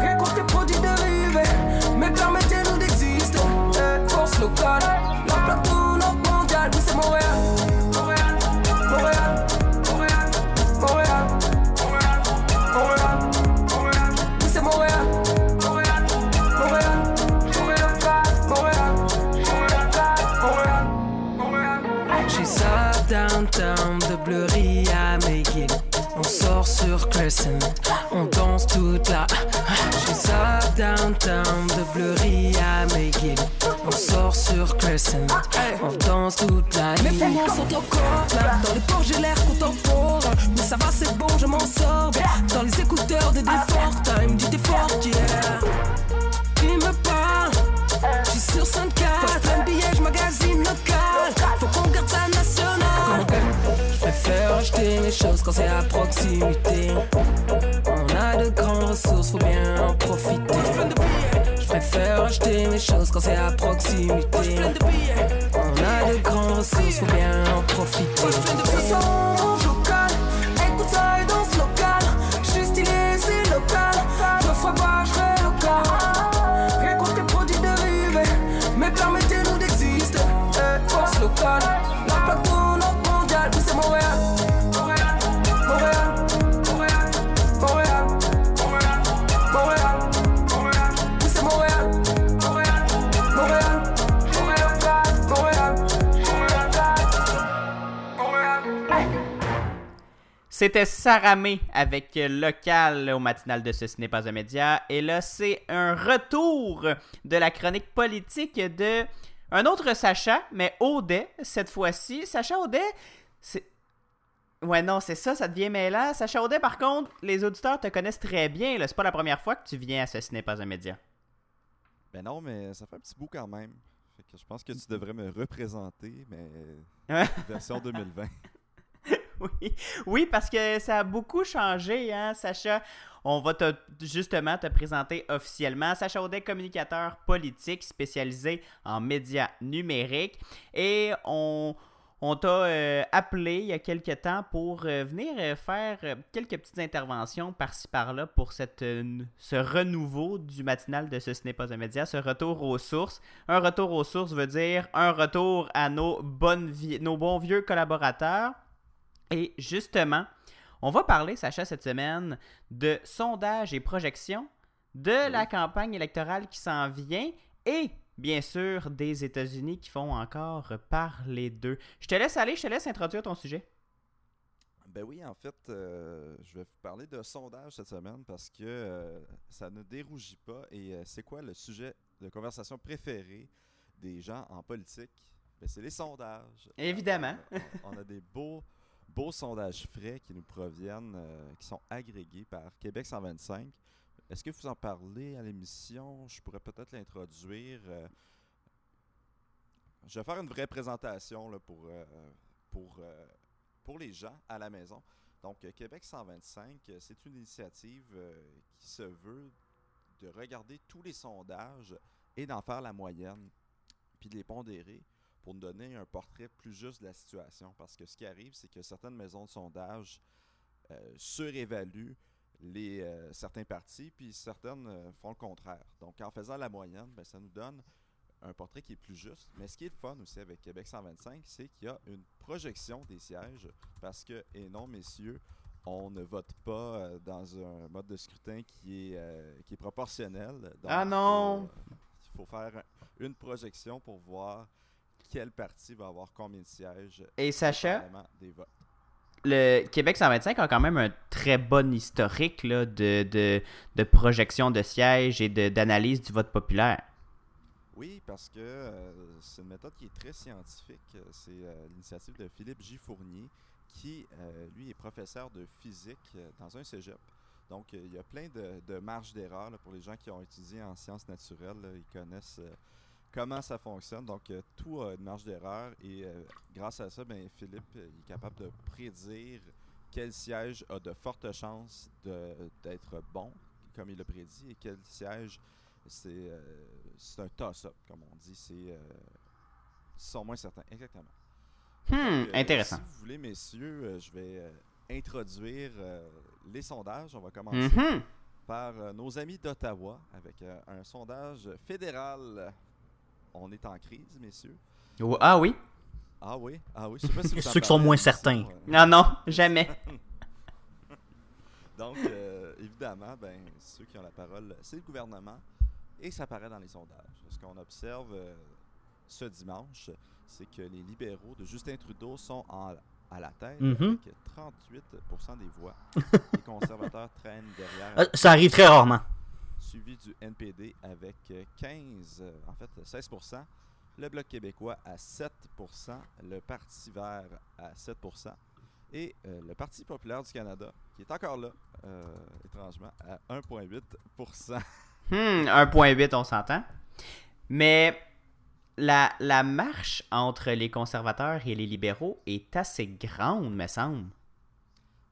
Récolte tes produits dérivés, mais permettez-nous d'exister. Eh, Force locale, on danse toute la. J'ai ça downtown de Bleury à McGill. On sort sur Crescent, on danse toute la nuit. Mes poumons sont encore pleins. Dans les ports, j'ai l'air contemporain. Mais ça va, c'est bon, je m'en sors bien. Dans les écouteurs de Deforta, il me dit t'es fort, yeah. Il me parle. Je suis sur 104 Poste plein de billets, je magasine local Faut qu'on garde ça national Je préfère acheter mes choses quand c'est à proximité. On a de grandes ressources, faut bien en profiter. Je préfère acheter mes choses quand c'est à proximité. On a de grandes ressources, faut bien en profiter C'était Saramé avec Local au matinal de Ce n'est pas un média. Et là, c'est un retour de la chronique politique de un autre Sacha, mais Audet cette fois-ci. Sacha Audet, c'est. Ouais, non, c'est ça, ça devient mêlant. Sacha Audet, par contre, les auditeurs te connaissent très bien. C'est pas la première fois que tu viens à Ce n'est pas un média. Ben non, mais ça fait un petit bout quand même. Fait que je pense que tu devrais me représenter, mais version 2020. Oui. parce que ça a beaucoup changé, hein, Sacha. On va te, justement te présenter officiellement. Sacha Audet, communicateur politique spécialisé en médias numériques. Et on, on t'a euh, appelé il y a quelques temps pour euh, venir euh, faire quelques petites interventions par-ci par-là pour cette, ce renouveau du matinal de ce Ce n'est pas un média, ce retour aux sources. Un retour aux sources veut dire un retour à nos, bonnes nos bons vieux collaborateurs. Et justement, on va parler, Sacha, cette semaine de sondages et projections de la campagne électorale qui s'en vient et bien sûr des États-Unis qui font encore parler d'eux. Je te laisse aller, je te laisse introduire ton sujet. Ben oui, en fait, euh, je vais vous parler de sondage cette semaine parce que euh, ça ne dérougit pas. Et euh, c'est quoi le sujet de conversation préféré des gens en politique? Ben, c'est les sondages. Évidemment. On, on a des beaux, beaux sondages frais qui nous proviennent, euh, qui sont agrégés par Québec 125. Est-ce que vous en parlez à l'émission? Je pourrais peut-être l'introduire. euh. je vais faire une vraie présentation pour, euh, pour, pour les gens à la maison. Donc, Québec 125, euh, c'est une initiative qui se veut de regarder tous les sondages et d'en faire la moyenne, puis de les pondérer pour nous donner un portrait plus juste de la situation. Parce que ce qui arrive, c'est que certaines maisons de sondage euh, surévaluent les, euh, certains partis, puis certaines euh, font le contraire. Donc, en faisant la moyenne, ben, ça nous donne un portrait qui est plus juste. Mais ce qui est le fun aussi avec Québec 125, c'est qu'il y a une projection des sièges, parce que, et non, messieurs, on ne vote pas dans un mode de scrutin qui est, euh, qui est proportionnel. Donc, Ah non! Il faut faire un- une projection pour voir quel parti va avoir combien de sièges. Et Sacha, dépendamment des votes. le Québec 125 a quand même un très bon historique là, de, de, de projection de sièges et d'analyse du vote populaire. Oui, parce que euh, c'est une méthode qui est très scientifique. C'est euh, l'initiative de Philippe J. Fournier, qui, euh, lui, est professeur de physique dans un cégep. Donc, il y a plein de, de marges d'erreur pour les gens qui ont étudié en sciences naturelles. là, ils connaissent comment ça fonctionne. Donc, euh, tout a une marge d'erreur. Et euh, grâce à ça, ben, Philippe euh, est capable de prédire quel siège a de fortes chances d'être bon, comme il l'a prédit, et quel siège c'est euh, un toss-up, comme on dit. C'est ils sont moins certains. Exactement. Hmm, Donc, intéressant. Si vous voulez, messieurs, je vais introduire les sondages. On va commencer Mhm. par nos amis d'Ottawa avec un sondage fédéral. On est en crise, messieurs. Oh, Ah oui? Ah oui, ah oui. Je sais pas si vous Ceux qui sont moins certains. euh, Non, non, jamais. Donc, euh, évidemment, ben, ceux qui ont la parole, c'est le gouvernement. Et ça paraît dans les sondages. Ce qu'on observe euh, ce dimanche, c'est que les libéraux de Justin Trudeau sont en- à la tête Mhm. avec 38% des voix. les conservateurs traînent derrière, Euh, Ça arrive très rarement. Suivi du NPD avec euh, 15, euh, en fait 16% le Bloc québécois à 7% le Parti vert à 7% et euh, le Parti populaire du Canada, qui est encore là, euh, étrangement, à 1,8% Hmm, 1.8, on s'entend. Mais la, la marche entre les conservateurs et les libéraux est assez grande, me semble.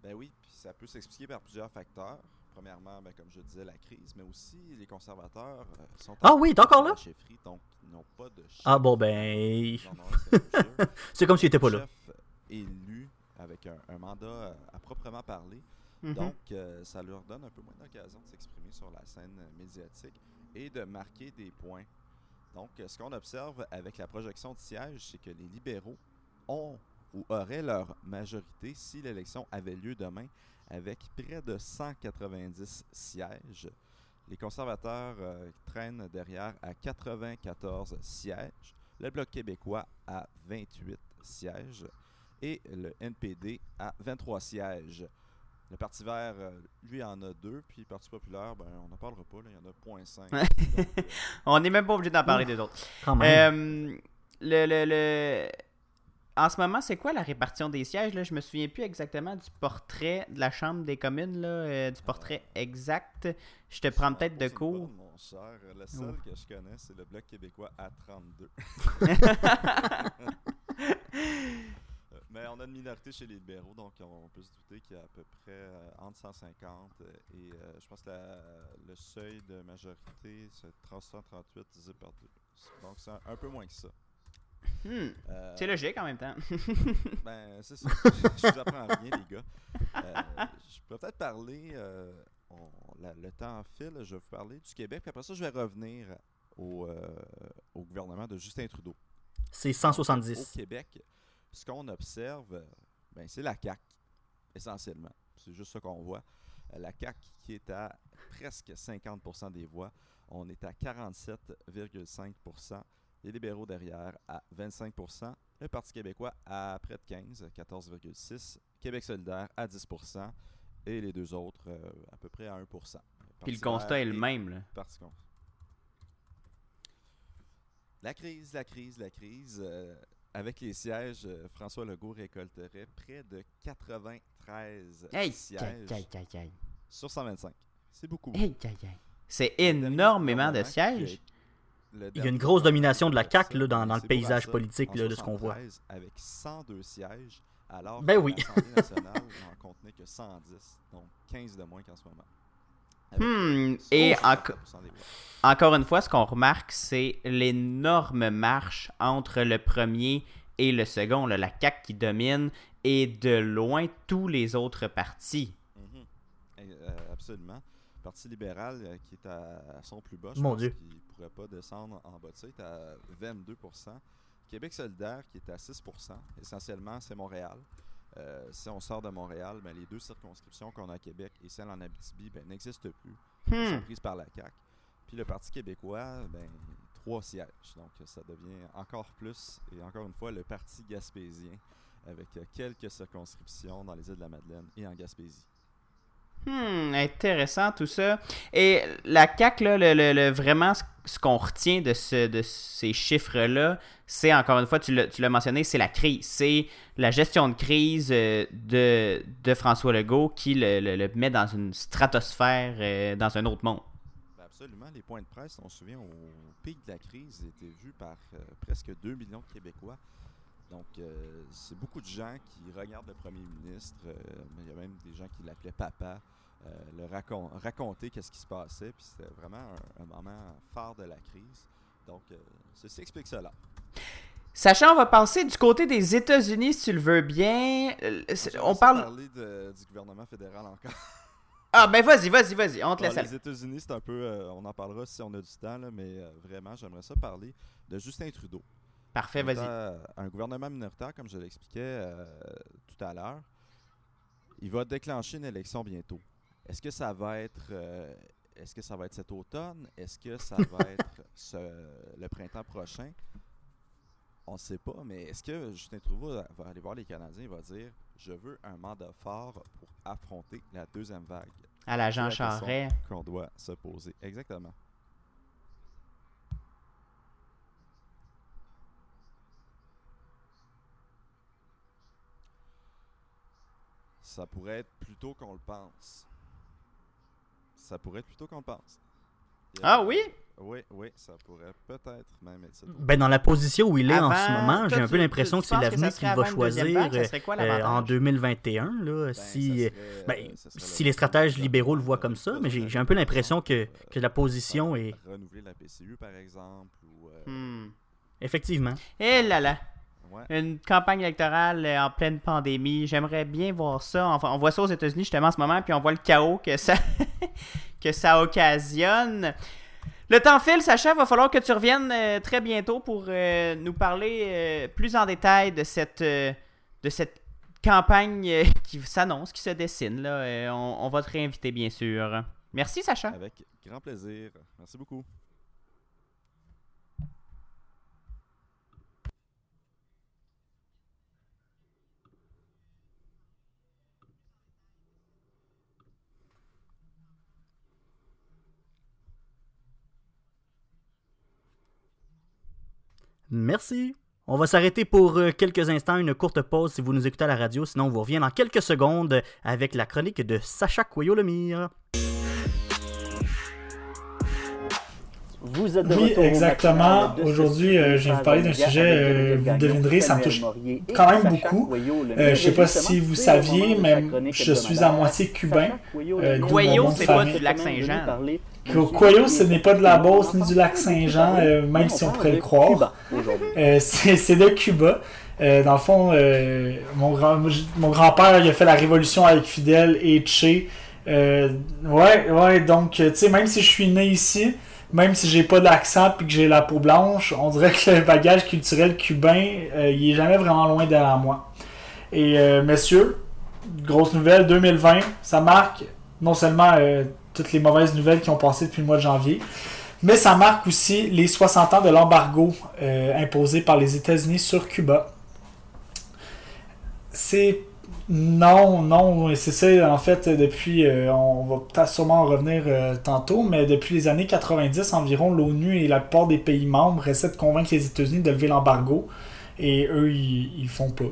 Ben oui, puis ça peut s'expliquer par plusieurs facteurs. Premièrement, ben, comme je disais, la crise, mais aussi les conservateurs euh, sont Ah oui, t'es encore là? chefferie, donc ils n'ont pas de chef. Ah bon, ben. Non, c'est comme s'il était pas là. chef élu avec un, un mandat euh, à proprement parler. Mhm. Donc, euh, ça leur donne un peu moins d'occasion de s'exprimer sur la scène euh, médiatique et de marquer des points. Donc, euh, ce qu'on observe avec la projection de sièges, c'est que les libéraux ont ou auraient leur majorité si l'élection avait lieu demain avec près de 190 sièges. Les conservateurs euh, traînent derrière à 94 sièges. Le Bloc québécois à 28 sièges et le NPD à 23 sièges. Le Parti vert, euh, lui, en a deux, puis le Parti populaire, ben, on n'en parlera pas, là, il y en a 0.5. Donc, euh, On n'est même pas obligé d'en parler des autres. Quand même. Euh, le, le, le- En ce moment, c'est quoi la répartition des sièges? Là? Je me souviens plus exactement du portrait de la Chambre des communes, là, euh, du portrait exact. Je te prends peut-être de cours. bonne, mon cher. Le seul que je connais, c'est le Bloc québécois à 32. Euh, Mais on a une minorité chez les libéraux, donc on peut se douter qu'il y a à peu près euh, entre 150 euh, et euh, je pense que la- le seuil de majorité, c'est 338 divisé par 2. Donc c'est un, un peu moins que ça. Hmm, Euh, C'est logique en même temps. Ben, c'est ça. je vous apprends rien, les gars. Euh, je peux peut-être parler, euh, on- la- le temps file, je vais vous parler du Québec, puis après ça, je vais revenir au, euh, au gouvernement de Justin Trudeau. C'est Au 170. Québec, ce qu'on observe, ben, c'est la CAQ, essentiellement. C'est juste ça qu'on voit. La CAQ qui est à presque 50% des voix. On est à 47,5 Les libéraux derrière à 25% Le Parti québécois à près de 15, 14,6 Québec solidaire à 10% et les deux autres euh, à peu près à 1% Puis le constat est le même. Là. Parti La crise, la crise, la crise. euh, avec les sièges, euh, François Legault récolterait près de 93 Hey, sièges sur 125. C'est beaucoup. C'est énormément de sièges. Il y a une grosse domination de la CAQ là, dans, dans le paysage politique en là, de ce qu'on voit. 73, Avec 102 sièges, alors Ben que oui. l'Assemblée nationale n'en contenait que 110, donc 15 de moins qu'en ce moment. Hmm, et 64% des voix. Encore une fois, ce qu'on remarque, c'est l'énorme marche entre le premier et le second. là. la CAQ qui domine et de loin tous les autres partis. Eh, euh, absolument. Le Parti libéral euh, qui est à, à son plus bas, je Mon pense Dieu. Pourrait pas descendre en bas de ça, est à 22 Québec solidaire qui est à 6 Essentiellement, c'est Montréal. Euh, si on sort de Montréal, ben, les deux circonscriptions qu'on a à Québec et celle en Abitibi ben, n'existent plus. Elles Hmm. sont prises par la CAQ. Puis le Parti québécois, ben, trois sièges. Donc, ça devient encore plus, et encore une fois, le parti gaspésien, avec quelques circonscriptions dans les îles de la Madeleine et en Gaspésie. Hmm, intéressant tout ça. Et la CAQ, là, le, le- vraiment, ce- qu'on retient de, ce, de ces chiffres-là, c'est encore une fois, tu l'as mentionné, c'est la crise. C'est la gestion de crise euh, de, de François Legault qui le, le- met dans une stratosphère, euh, dans un autre monde. Ben absolument, les points de presse, on se souvient, au pic de la crise, étaient vus par euh, presque 2 millions de Québécois. Donc, c'est beaucoup de gens qui regardent le premier ministre, il y a même des gens qui l'appelaient papa, le racon- raconter qu'est-ce qui se passait, puis c'était vraiment un, un moment phare de la crise. Donc, euh, ceci explique cela. Sachant, on va passer du côté des États-Unis, si tu le veux bien. Euh, On parle. parler de- du gouvernement fédéral encore. Ah, ben vas-y, vas-y, vas-y, on te Bon, laisse aller. les États-Unis, c'est un peu. euh, on en parlera si on a du temps, là, mais euh, vraiment, j'aimerais ça parler de Justin Trudeau. Parfait, vas-y. Un gouvernement minoritaire, comme je l'expliquais euh, tout à l'heure, il va déclencher une élection bientôt. Est-ce que ça va être. euh, est-ce que ça va être cet automne? Est-ce que ça va être ce- le printemps prochain? On ne sait pas, mais est-ce que Justin Trudeau va aller voir les Canadiens et va dire Je veux un mandat fort pour affronter la deuxième vague? À la Jean Charest. qu'on doit se poser. Exactement. Ça pourrait être plus tôt qu'on le pense. Ça pourrait être plus tôt qu'on le pense. Ah oui? Oui, oui, ça pourrait peut-être même être ça. Ben, dans la position où il est en ce moment, j'ai un peu l'impression que c'est ça qu'il va choisir quoi euh, en l'avantage? 2021. Là, Ben, si, euh, serait, ben, euh, si le les stratèges libéraux le voient comme ça, euh, mais j'ai un peu l'impression que, que la position euh, est. Renouveler la PCU, par exemple. Ou, euh, Hmm. Effectivement. Eh là là. ouais. Une campagne électorale euh, en pleine pandémie. J'aimerais bien voir ça. Enfin, on voit ça aux États-Unis justement en ce moment, puis on voit le chaos que ça, que ça occasionne. Le temps file, Sacha, va falloir que tu reviennes euh, très bientôt pour euh, nous parler euh, plus en détail de cette, de cette campagne qui s'annonce, qui se dessine. Là. On va te réinviter, bien sûr. Merci, Sacha. Avec grand plaisir. Merci beaucoup. Merci. On va s'arrêter pour euh, quelques instants, une courte pause si vous nous écoutez à la radio. Sinon, on vous revient dans quelques secondes avec la chronique de Sacha Coyot-Lemire. Vous êtes de Oui, exactement. Aujourd'hui, euh, je vais vous parler d'un sujet, euh, vous devinerez, ça me touche quand même beaucoup. Euh, je sais pas si vous saviez, mais je suis à moitié cubain. Coyot-Lemire. Euh, c'est pas du lac Saint-Jean. Coyot, ce n'est pas de la Beauce ni du lac Saint-Jean, euh, même si on pourrait le croire. Euh, c'est de Cuba. Euh, dans le fond, mon grand mon grand-père il a fait la révolution avec Fidel et Che. Ouais, ouais, donc tu sais, même si je suis né ici, même si j'ai pas d'accent puis que j'ai la peau blanche, on dirait que le bagage culturel cubain, il est jamais vraiment loin derrière moi. Et messieurs, grosse nouvelle, 2020, ça marque non seulement toutes les mauvaises nouvelles qui ont passé depuis le mois de janvier, mais ça marque aussi les 60 ans de l'embargo euh, imposé par les États-Unis sur Cuba. C'est. Non, non, c'est ça, en fait, depuis, euh, on va sûrement en revenir euh, tantôt, mais depuis les années 90 environ, l'ONU et la plupart des pays membres essaient de convaincre les États-Unis de lever l'embargo, et eux, ils, ils font pas.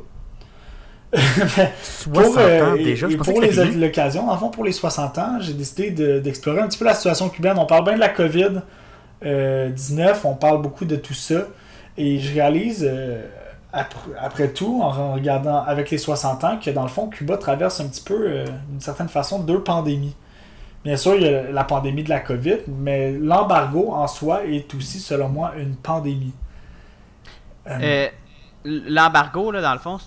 Mais 60 euh, ans et- déjà, et je pensais pour que les l'occasion, en fond, pour les 60 ans, j'ai décidé de- d'explorer un petit peu la situation cubaine. On parle bien de la COVID-19, on parle beaucoup de tout ça. Et je réalise, euh, après, après tout, en regardant avec les 60 ans, que dans le fond, Cuba traverse un petit peu, euh, d'une certaine façon, deux pandémies. Bien sûr, il y a la pandémie de la COVID, mais l'embargo en soi est aussi, selon moi, une pandémie. Euh, Euh, L'embargo, là, dans le fond,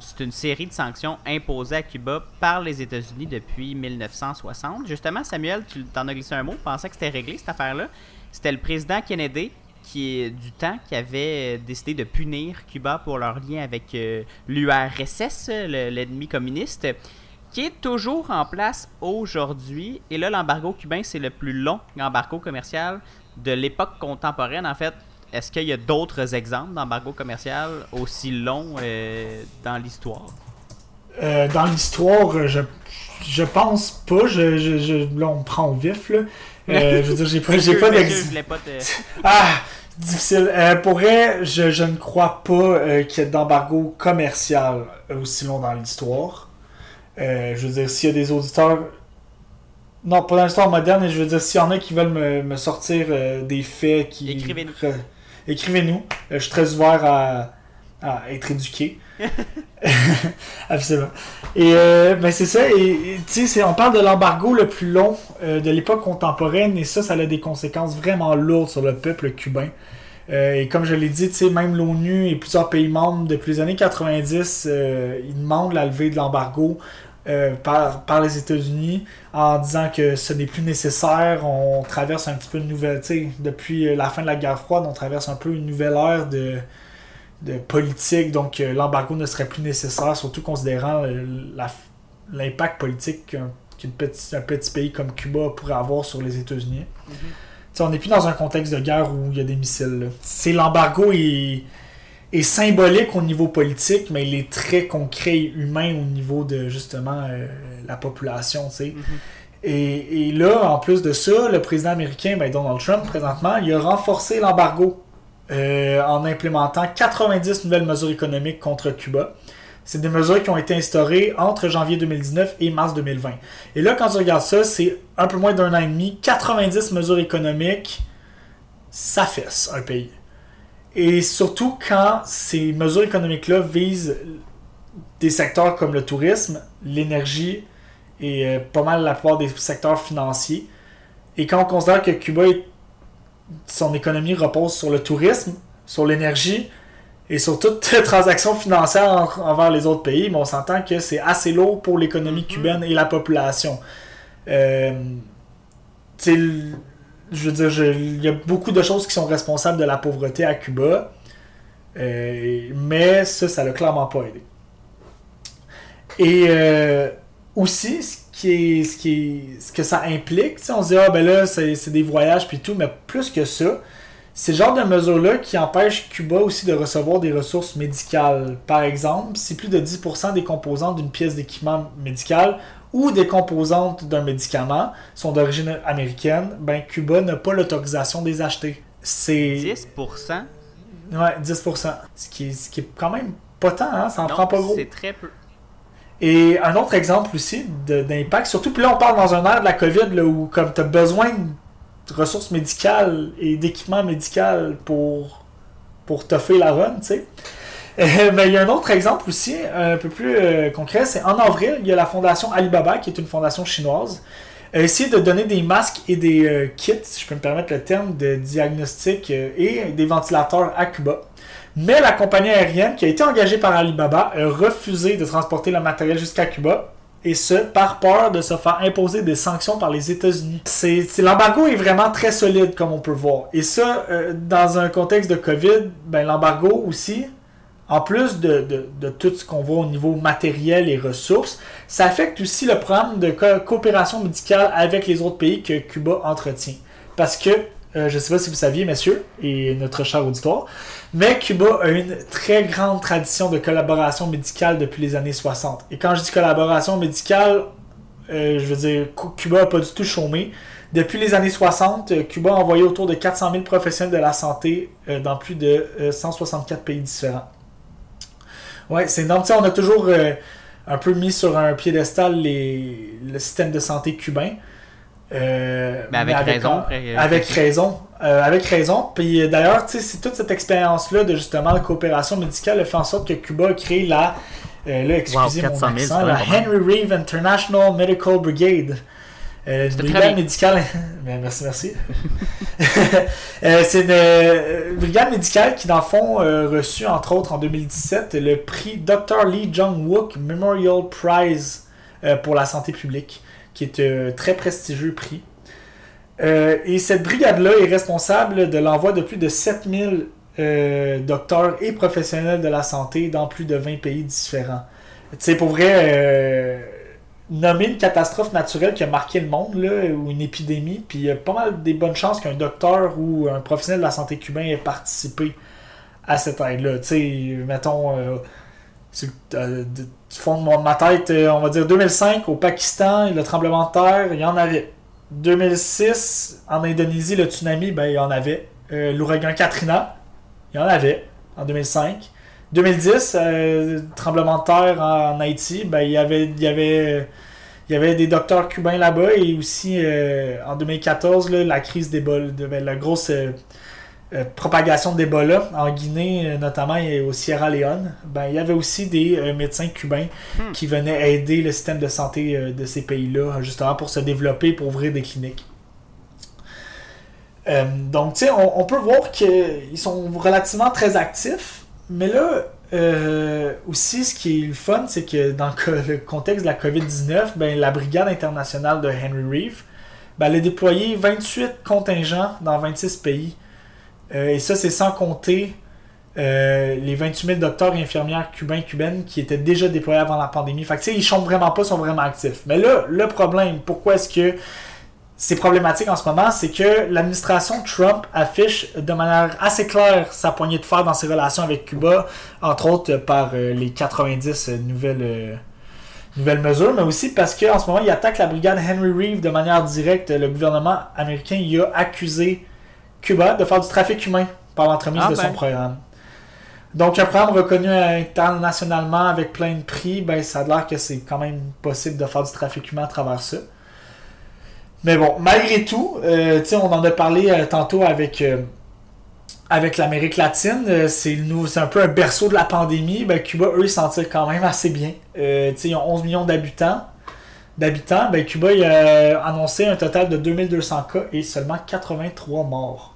c'est une, série de sanctions imposées à Cuba par les États-Unis depuis 1960. Justement, Samuel, tu t'en as glissé un mot, pensais que c'était réglé cette affaire-là. C'était le président Kennedy qui est du temps qui avait décidé de punir Cuba pour leur lien avec euh, l'URSS, le- l'ennemi communiste, qui est toujours en place aujourd'hui. Et là, l'embargo cubain, c'est le plus long embargo commercial de l'époque contemporaine, en fait, est-ce qu'il y a d'autres exemples d'embargo commercial aussi longs euh, dans l'histoire? Euh, dans l'histoire, je, je pense pas. Je, je, je- là, on me prend au vif. Là. Euh, je veux dire, j'ai pas, j'ai pas Monsieur, d'ex- je voulais pas te- Ah, difficile. Euh, pour vrai, je, je ne crois pas euh, qu'il y ait d'embargo commercial aussi long dans l'histoire. Euh, je veux dire, s'il y a des auditeurs. Non, pas dans l'histoire moderne, et je veux dire, s'il y en a qui veulent me, me sortir euh, des faits qui. Écrivez-nous. Écrivez-nous. Euh, je suis très ouvert à, à être éduqué. Absolument. Et euh, ben c'est ça. Et, tu sais, on parle de l'embargo le plus long euh, de l'époque contemporaine, et ça, ça a des conséquences vraiment lourdes sur le peuple cubain. Euh, et comme je l'ai dit, même l'ONU et plusieurs pays membres depuis les années 90, euh, ils demandent la levée de l'embargo euh, par, par les États-Unis en disant que ce n'est plus nécessaire. On traverse un petit peu une nouvelle, tu sais, depuis la fin de la guerre froide, on traverse un peu une nouvelle ère de, de politique, donc euh, l'embargo ne serait plus nécessaire, surtout considérant euh, l'impact politique qu'un qu'un petit, un petit pays comme Cuba pourrait avoir sur les États-Unis. Tu sais, on n'est plus dans un contexte de guerre où il y a des missiles. C'est l'embargo est, est symbolique au niveau politique, mais il est très concret et humain au niveau de justement euh, la population. tu sais. Mhm. Et, et là, en plus de ça, le président américain, ben, Donald Trump, présentement, il a renforcé l'embargo euh, en implémentant 90 nouvelles mesures économiques contre Cuba. C'est des mesures qui ont été instaurées entre janvier 2019 et mars 2020. Et là, quand tu regardes ça, c'est un peu moins d'un an et demi, 90 mesures économiques, ça fesse un pays. Et surtout quand ces mesures économiques-là visent des secteurs comme le tourisme, l'énergie et euh, pas mal la plupart des secteurs financiers. Et quand on considère que Cuba, est- son économie repose sur le tourisme, sur l'énergie et sur toute transaction financière en- envers les autres pays, mais on s'entend que c'est assez lourd pour l'économie cubaine et la population. Euh, je veux dire, il y a beaucoup de choses qui sont responsables de la pauvreté à Cuba, euh, mais ça, ça l'a clairement pas aidé. Et euh, aussi, ce, qui est, ce, qui ce que ça implique, on se dit, ah ben là, c'est des voyages puis tout, mais plus que ça, c'est le genre de mesures-là qui empêchent Cuba aussi de recevoir des ressources médicales. Par exemple, si plus de 10% des composantes d'une pièce d'équipement médical ou des composantes d'un médicament sont d'origine américaine, ben Cuba n'a pas l'autorisation de les acheter. C'est 10%? ouais, 10%. Ce qui, est, ce qui est quand même pas tant, hein? ça en Non, prend pas gros. c'est très peu. Et un autre exemple aussi d'impact, surtout puis là on parle dans un air de la COVID là, où comme tu as besoin de ressources médicales et d'équipements médicaux pour, pour toffer la run, tu sais. Euh, mais il y a un autre exemple aussi, un peu plus euh, concret, c'est en avril, il y a la fondation Alibaba, qui est une fondation chinoise, a essayé de donner des masques et des euh, kits, si je peux me permettre le terme, de diagnostic euh, et des ventilateurs à Cuba. Mais la compagnie aérienne qui a été engagée par Alibaba a refusé de transporter le matériel jusqu'à Cuba. Et ce, par peur de se faire imposer des sanctions par les États-Unis. L'embargo est vraiment très solide, comme on peut voir. Et ça, euh, dans un contexte de COVID, ben, l'embargo aussi, en plus de, de- de tout ce qu'on voit au niveau matériel et ressources, ça affecte aussi le programme de co- coopération médicale avec les autres pays que Cuba entretient. Parce que, euh, je ne sais pas si vous saviez, messieurs, et notre cher auditoire, mais Cuba a une très grande tradition de collaboration médicale depuis les années 60. Et quand je dis collaboration médicale, euh, je veux dire, Cu- Cuba n'a pas du tout chômé. Depuis les années 60, euh, Cuba a envoyé autour de 400 000 professionnels de la santé dans plus de euh, 164 pays différents. Ouais, c'est énorme. On a toujours euh, un peu mis sur un piédestal les, le système de santé cubain. Euh, Mais avec raison, euh, avec raison. Euh, avec raison. Puis d'ailleurs, c'est toute cette expérience-là de justement la coopération médicale a fait en sorte que Cuba a créé la. euh, là, excusez Wow, mon 400 000, accent, la. Henry Reeve International Medical Brigade. Euh, brigade médicale. Ben, merci, merci. Euh, c'est une euh, brigade médicale qui, dans le fond, a reçu, entre autres, en 2017, le prix Dr. Lee Jong-wook Memorial Prize euh, pour la santé publique, qui est un très prestigieux prix. Euh, et cette brigade-là est responsable de l'envoi de plus de 7000 euh, docteurs et professionnels de la santé dans plus de 20 pays différents. Tu sais, pour vrai, euh, nommer une catastrophe naturelle qui a marqué le monde, ou une épidémie, puis il y a pas mal des bonnes chances qu'un docteur ou un professionnel de la santé cubain ait participé à cette aide-là. Tu sais, mettons, euh, euh, du fond de ma tête, euh, on va dire 2005 au Pakistan, le tremblement de terre, il y en avait. 2006, en Indonésie, le tsunami, ben, il y en avait. L'ouragan Katrina, il y en avait en 2005. 2010, euh, tremblement de terre en, en Haïti, ben, il y avait, il y avait, il y avait des docteurs cubains là-bas et aussi euh, en 2014, là, la crise d'Ebola, de, ben, la grosse euh, propagation d'Ebola en Guinée, notamment et au Sierra Leone, ben, il y avait aussi des médecins cubains Hmm. qui venaient aider le système de santé de ces pays-là, justement pour se développer, pour ouvrir des cliniques. Donc, tu sais, on, on peut voir qu'ils sont relativement très actifs, mais là, euh, aussi, ce qui est le fun, c'est que dans le co- le contexte de la COVID-19, ben, la Brigade internationale de Henry Reeve, ben, elle a déployé 28 contingents dans 26 pays. Euh, et ça, c'est sans compter euh, les 28 000 docteurs et infirmières cubains cubaines qui étaient déjà déployés avant la pandémie. Fait que, tu sais, ils chantent vraiment pas, ils sont vraiment actifs. Mais là, le problème, pourquoi est-ce que c'est problématique en ce moment, c'est que l'administration Trump affiche de manière assez claire sa poignée de fer dans ses relations avec Cuba, entre autres par euh, les 90 nouvelles, euh, nouvelles mesures, mais aussi parce qu'en ce moment, il attaque la brigade Henry Reeve de manière directe. Le gouvernement américain il a accusé Cuba de faire du trafic humain par l'entremise Ah de ben. son programme. Donc, un programme reconnu internationalement avec plein de prix, ben, ça a l'air que c'est quand même possible de faire du trafic humain à travers ça. Mais bon, malgré tout, euh, on en a parlé euh, tantôt avec, euh, avec l'Amérique latine. c'est un peu un berceau de la pandémie. Ben, Cuba, eux, ils s'en tirent quand même assez bien. Ils ont 11 millions d'habitants. D'habitants, ben, Cuba a annoncé un total de 2200 cas et seulement 83 morts.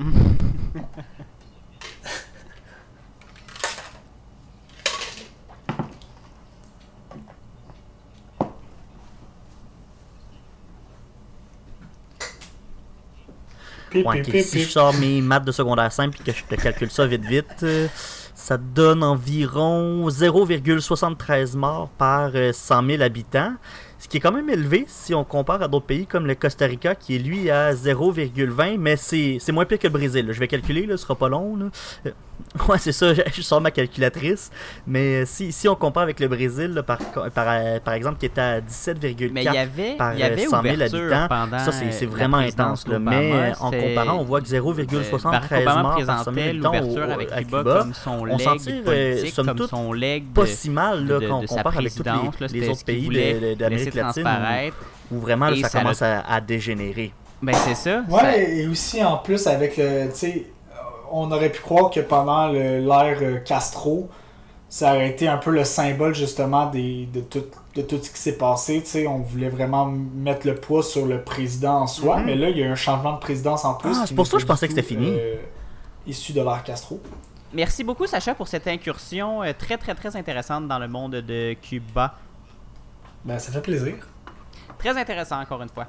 Pip, Ouais, pip, ok, pip, si je sors mes maths de secondaire simple et que je te calcule ça vite vite, euh, ça donne environ 0,73 morts par euh, 100 000 habitants. Ce qui est quand même élevé si on compare à d'autres pays comme le Costa Rica qui est lui à 0,20, mais c'est c'est moins pire que le Brésil. là. Je vais calculer, là, ce sera pas long. là. Euh, ouais, c'est ça, je, je sors ma calculatrice. Mais euh, si, si on compare avec le Brésil, là, par, par, euh, par exemple, qui était à 17,4 Mais il y avait, par y avait 100 000 ouverture habitants, pendant ça, c'est c'est euh, vraiment intense. Là. Mais euh, en comparant, on voit que euh, 0,73 Barack Obama morts par 100 000 présentait habitants avec à Cuba, Cuba. comme son on s'en tire, euh, somme toute, son leg de, Pas si mal là, de- quand de on compare avec là, les, autres pays d'Amérique latine où, où vraiment là, ça, ça commence à, à dégénérer. Ben c'est ça. ça- Ouais, et aussi en plus avec le. On aurait pu croire que pendant l'ère euh, Castro, ça aurait été un peu le symbole justement des, de, tout, de tout ce qui s'est passé. Tu sais, on voulait vraiment mettre le poids sur le président en soi, Mhm. mais là, il y a eu un changement de présidence en plus. Ah, c'est pour ça que je pensais que c'était fini. euh, issu de l'ère Castro. Merci beaucoup Sacha pour cette incursion euh, très très très intéressante dans le monde de Cuba. Ben, ça fait plaisir. Très intéressant encore une fois.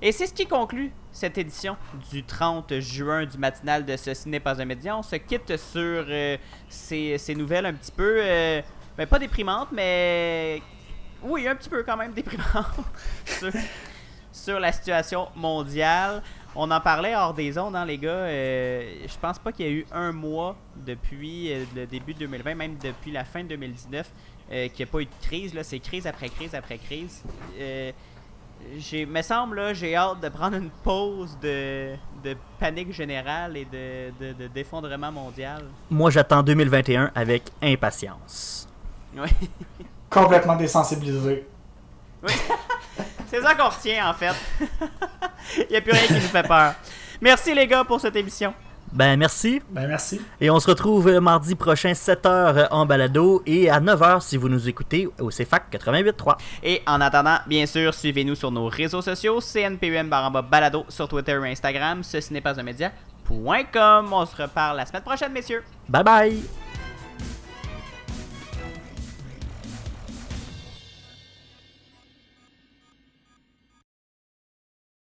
Et c'est ce qui conclut cette édition du 30 juin du matinal de Ceci n'est pas un média. On se quitte sur euh, ces, nouvelles un petit peu, euh, ben, pas déprimantes, mais oui, un petit peu quand même déprimantes sur, la situation mondiale. On en parlait hors des ondes, hein, les gars. Euh, je pense pas qu'il y a eu un mois depuis euh, le début de 2020, même depuis la fin de 2019, euh, qu'il n'y a pas eu de crise. C'est crise après crise après crise. J'ai, me semble, là, j'ai hâte de prendre une pause de, de panique générale et de, de, de- d'effondrement mondial. Moi, j'attends 2021 avec impatience. Ouais. Complètement désensibilisé. C'est ça qu'on retient, en fait. Il n'y a plus rien qui nous fait peur. Merci, les gars, pour cette émission. Ben, merci. Ben, merci. Et on se retrouve euh, mardi prochain, 7h en balado et à 9h si vous nous écoutez au CFAC 88.3. Et en attendant, bien sûr, suivez-nous sur nos réseaux sociaux, CNPUM baramba balado sur Twitter et Instagram, ceci n'est pas un média.com. On se reparle la semaine prochaine, messieurs. Bye bye!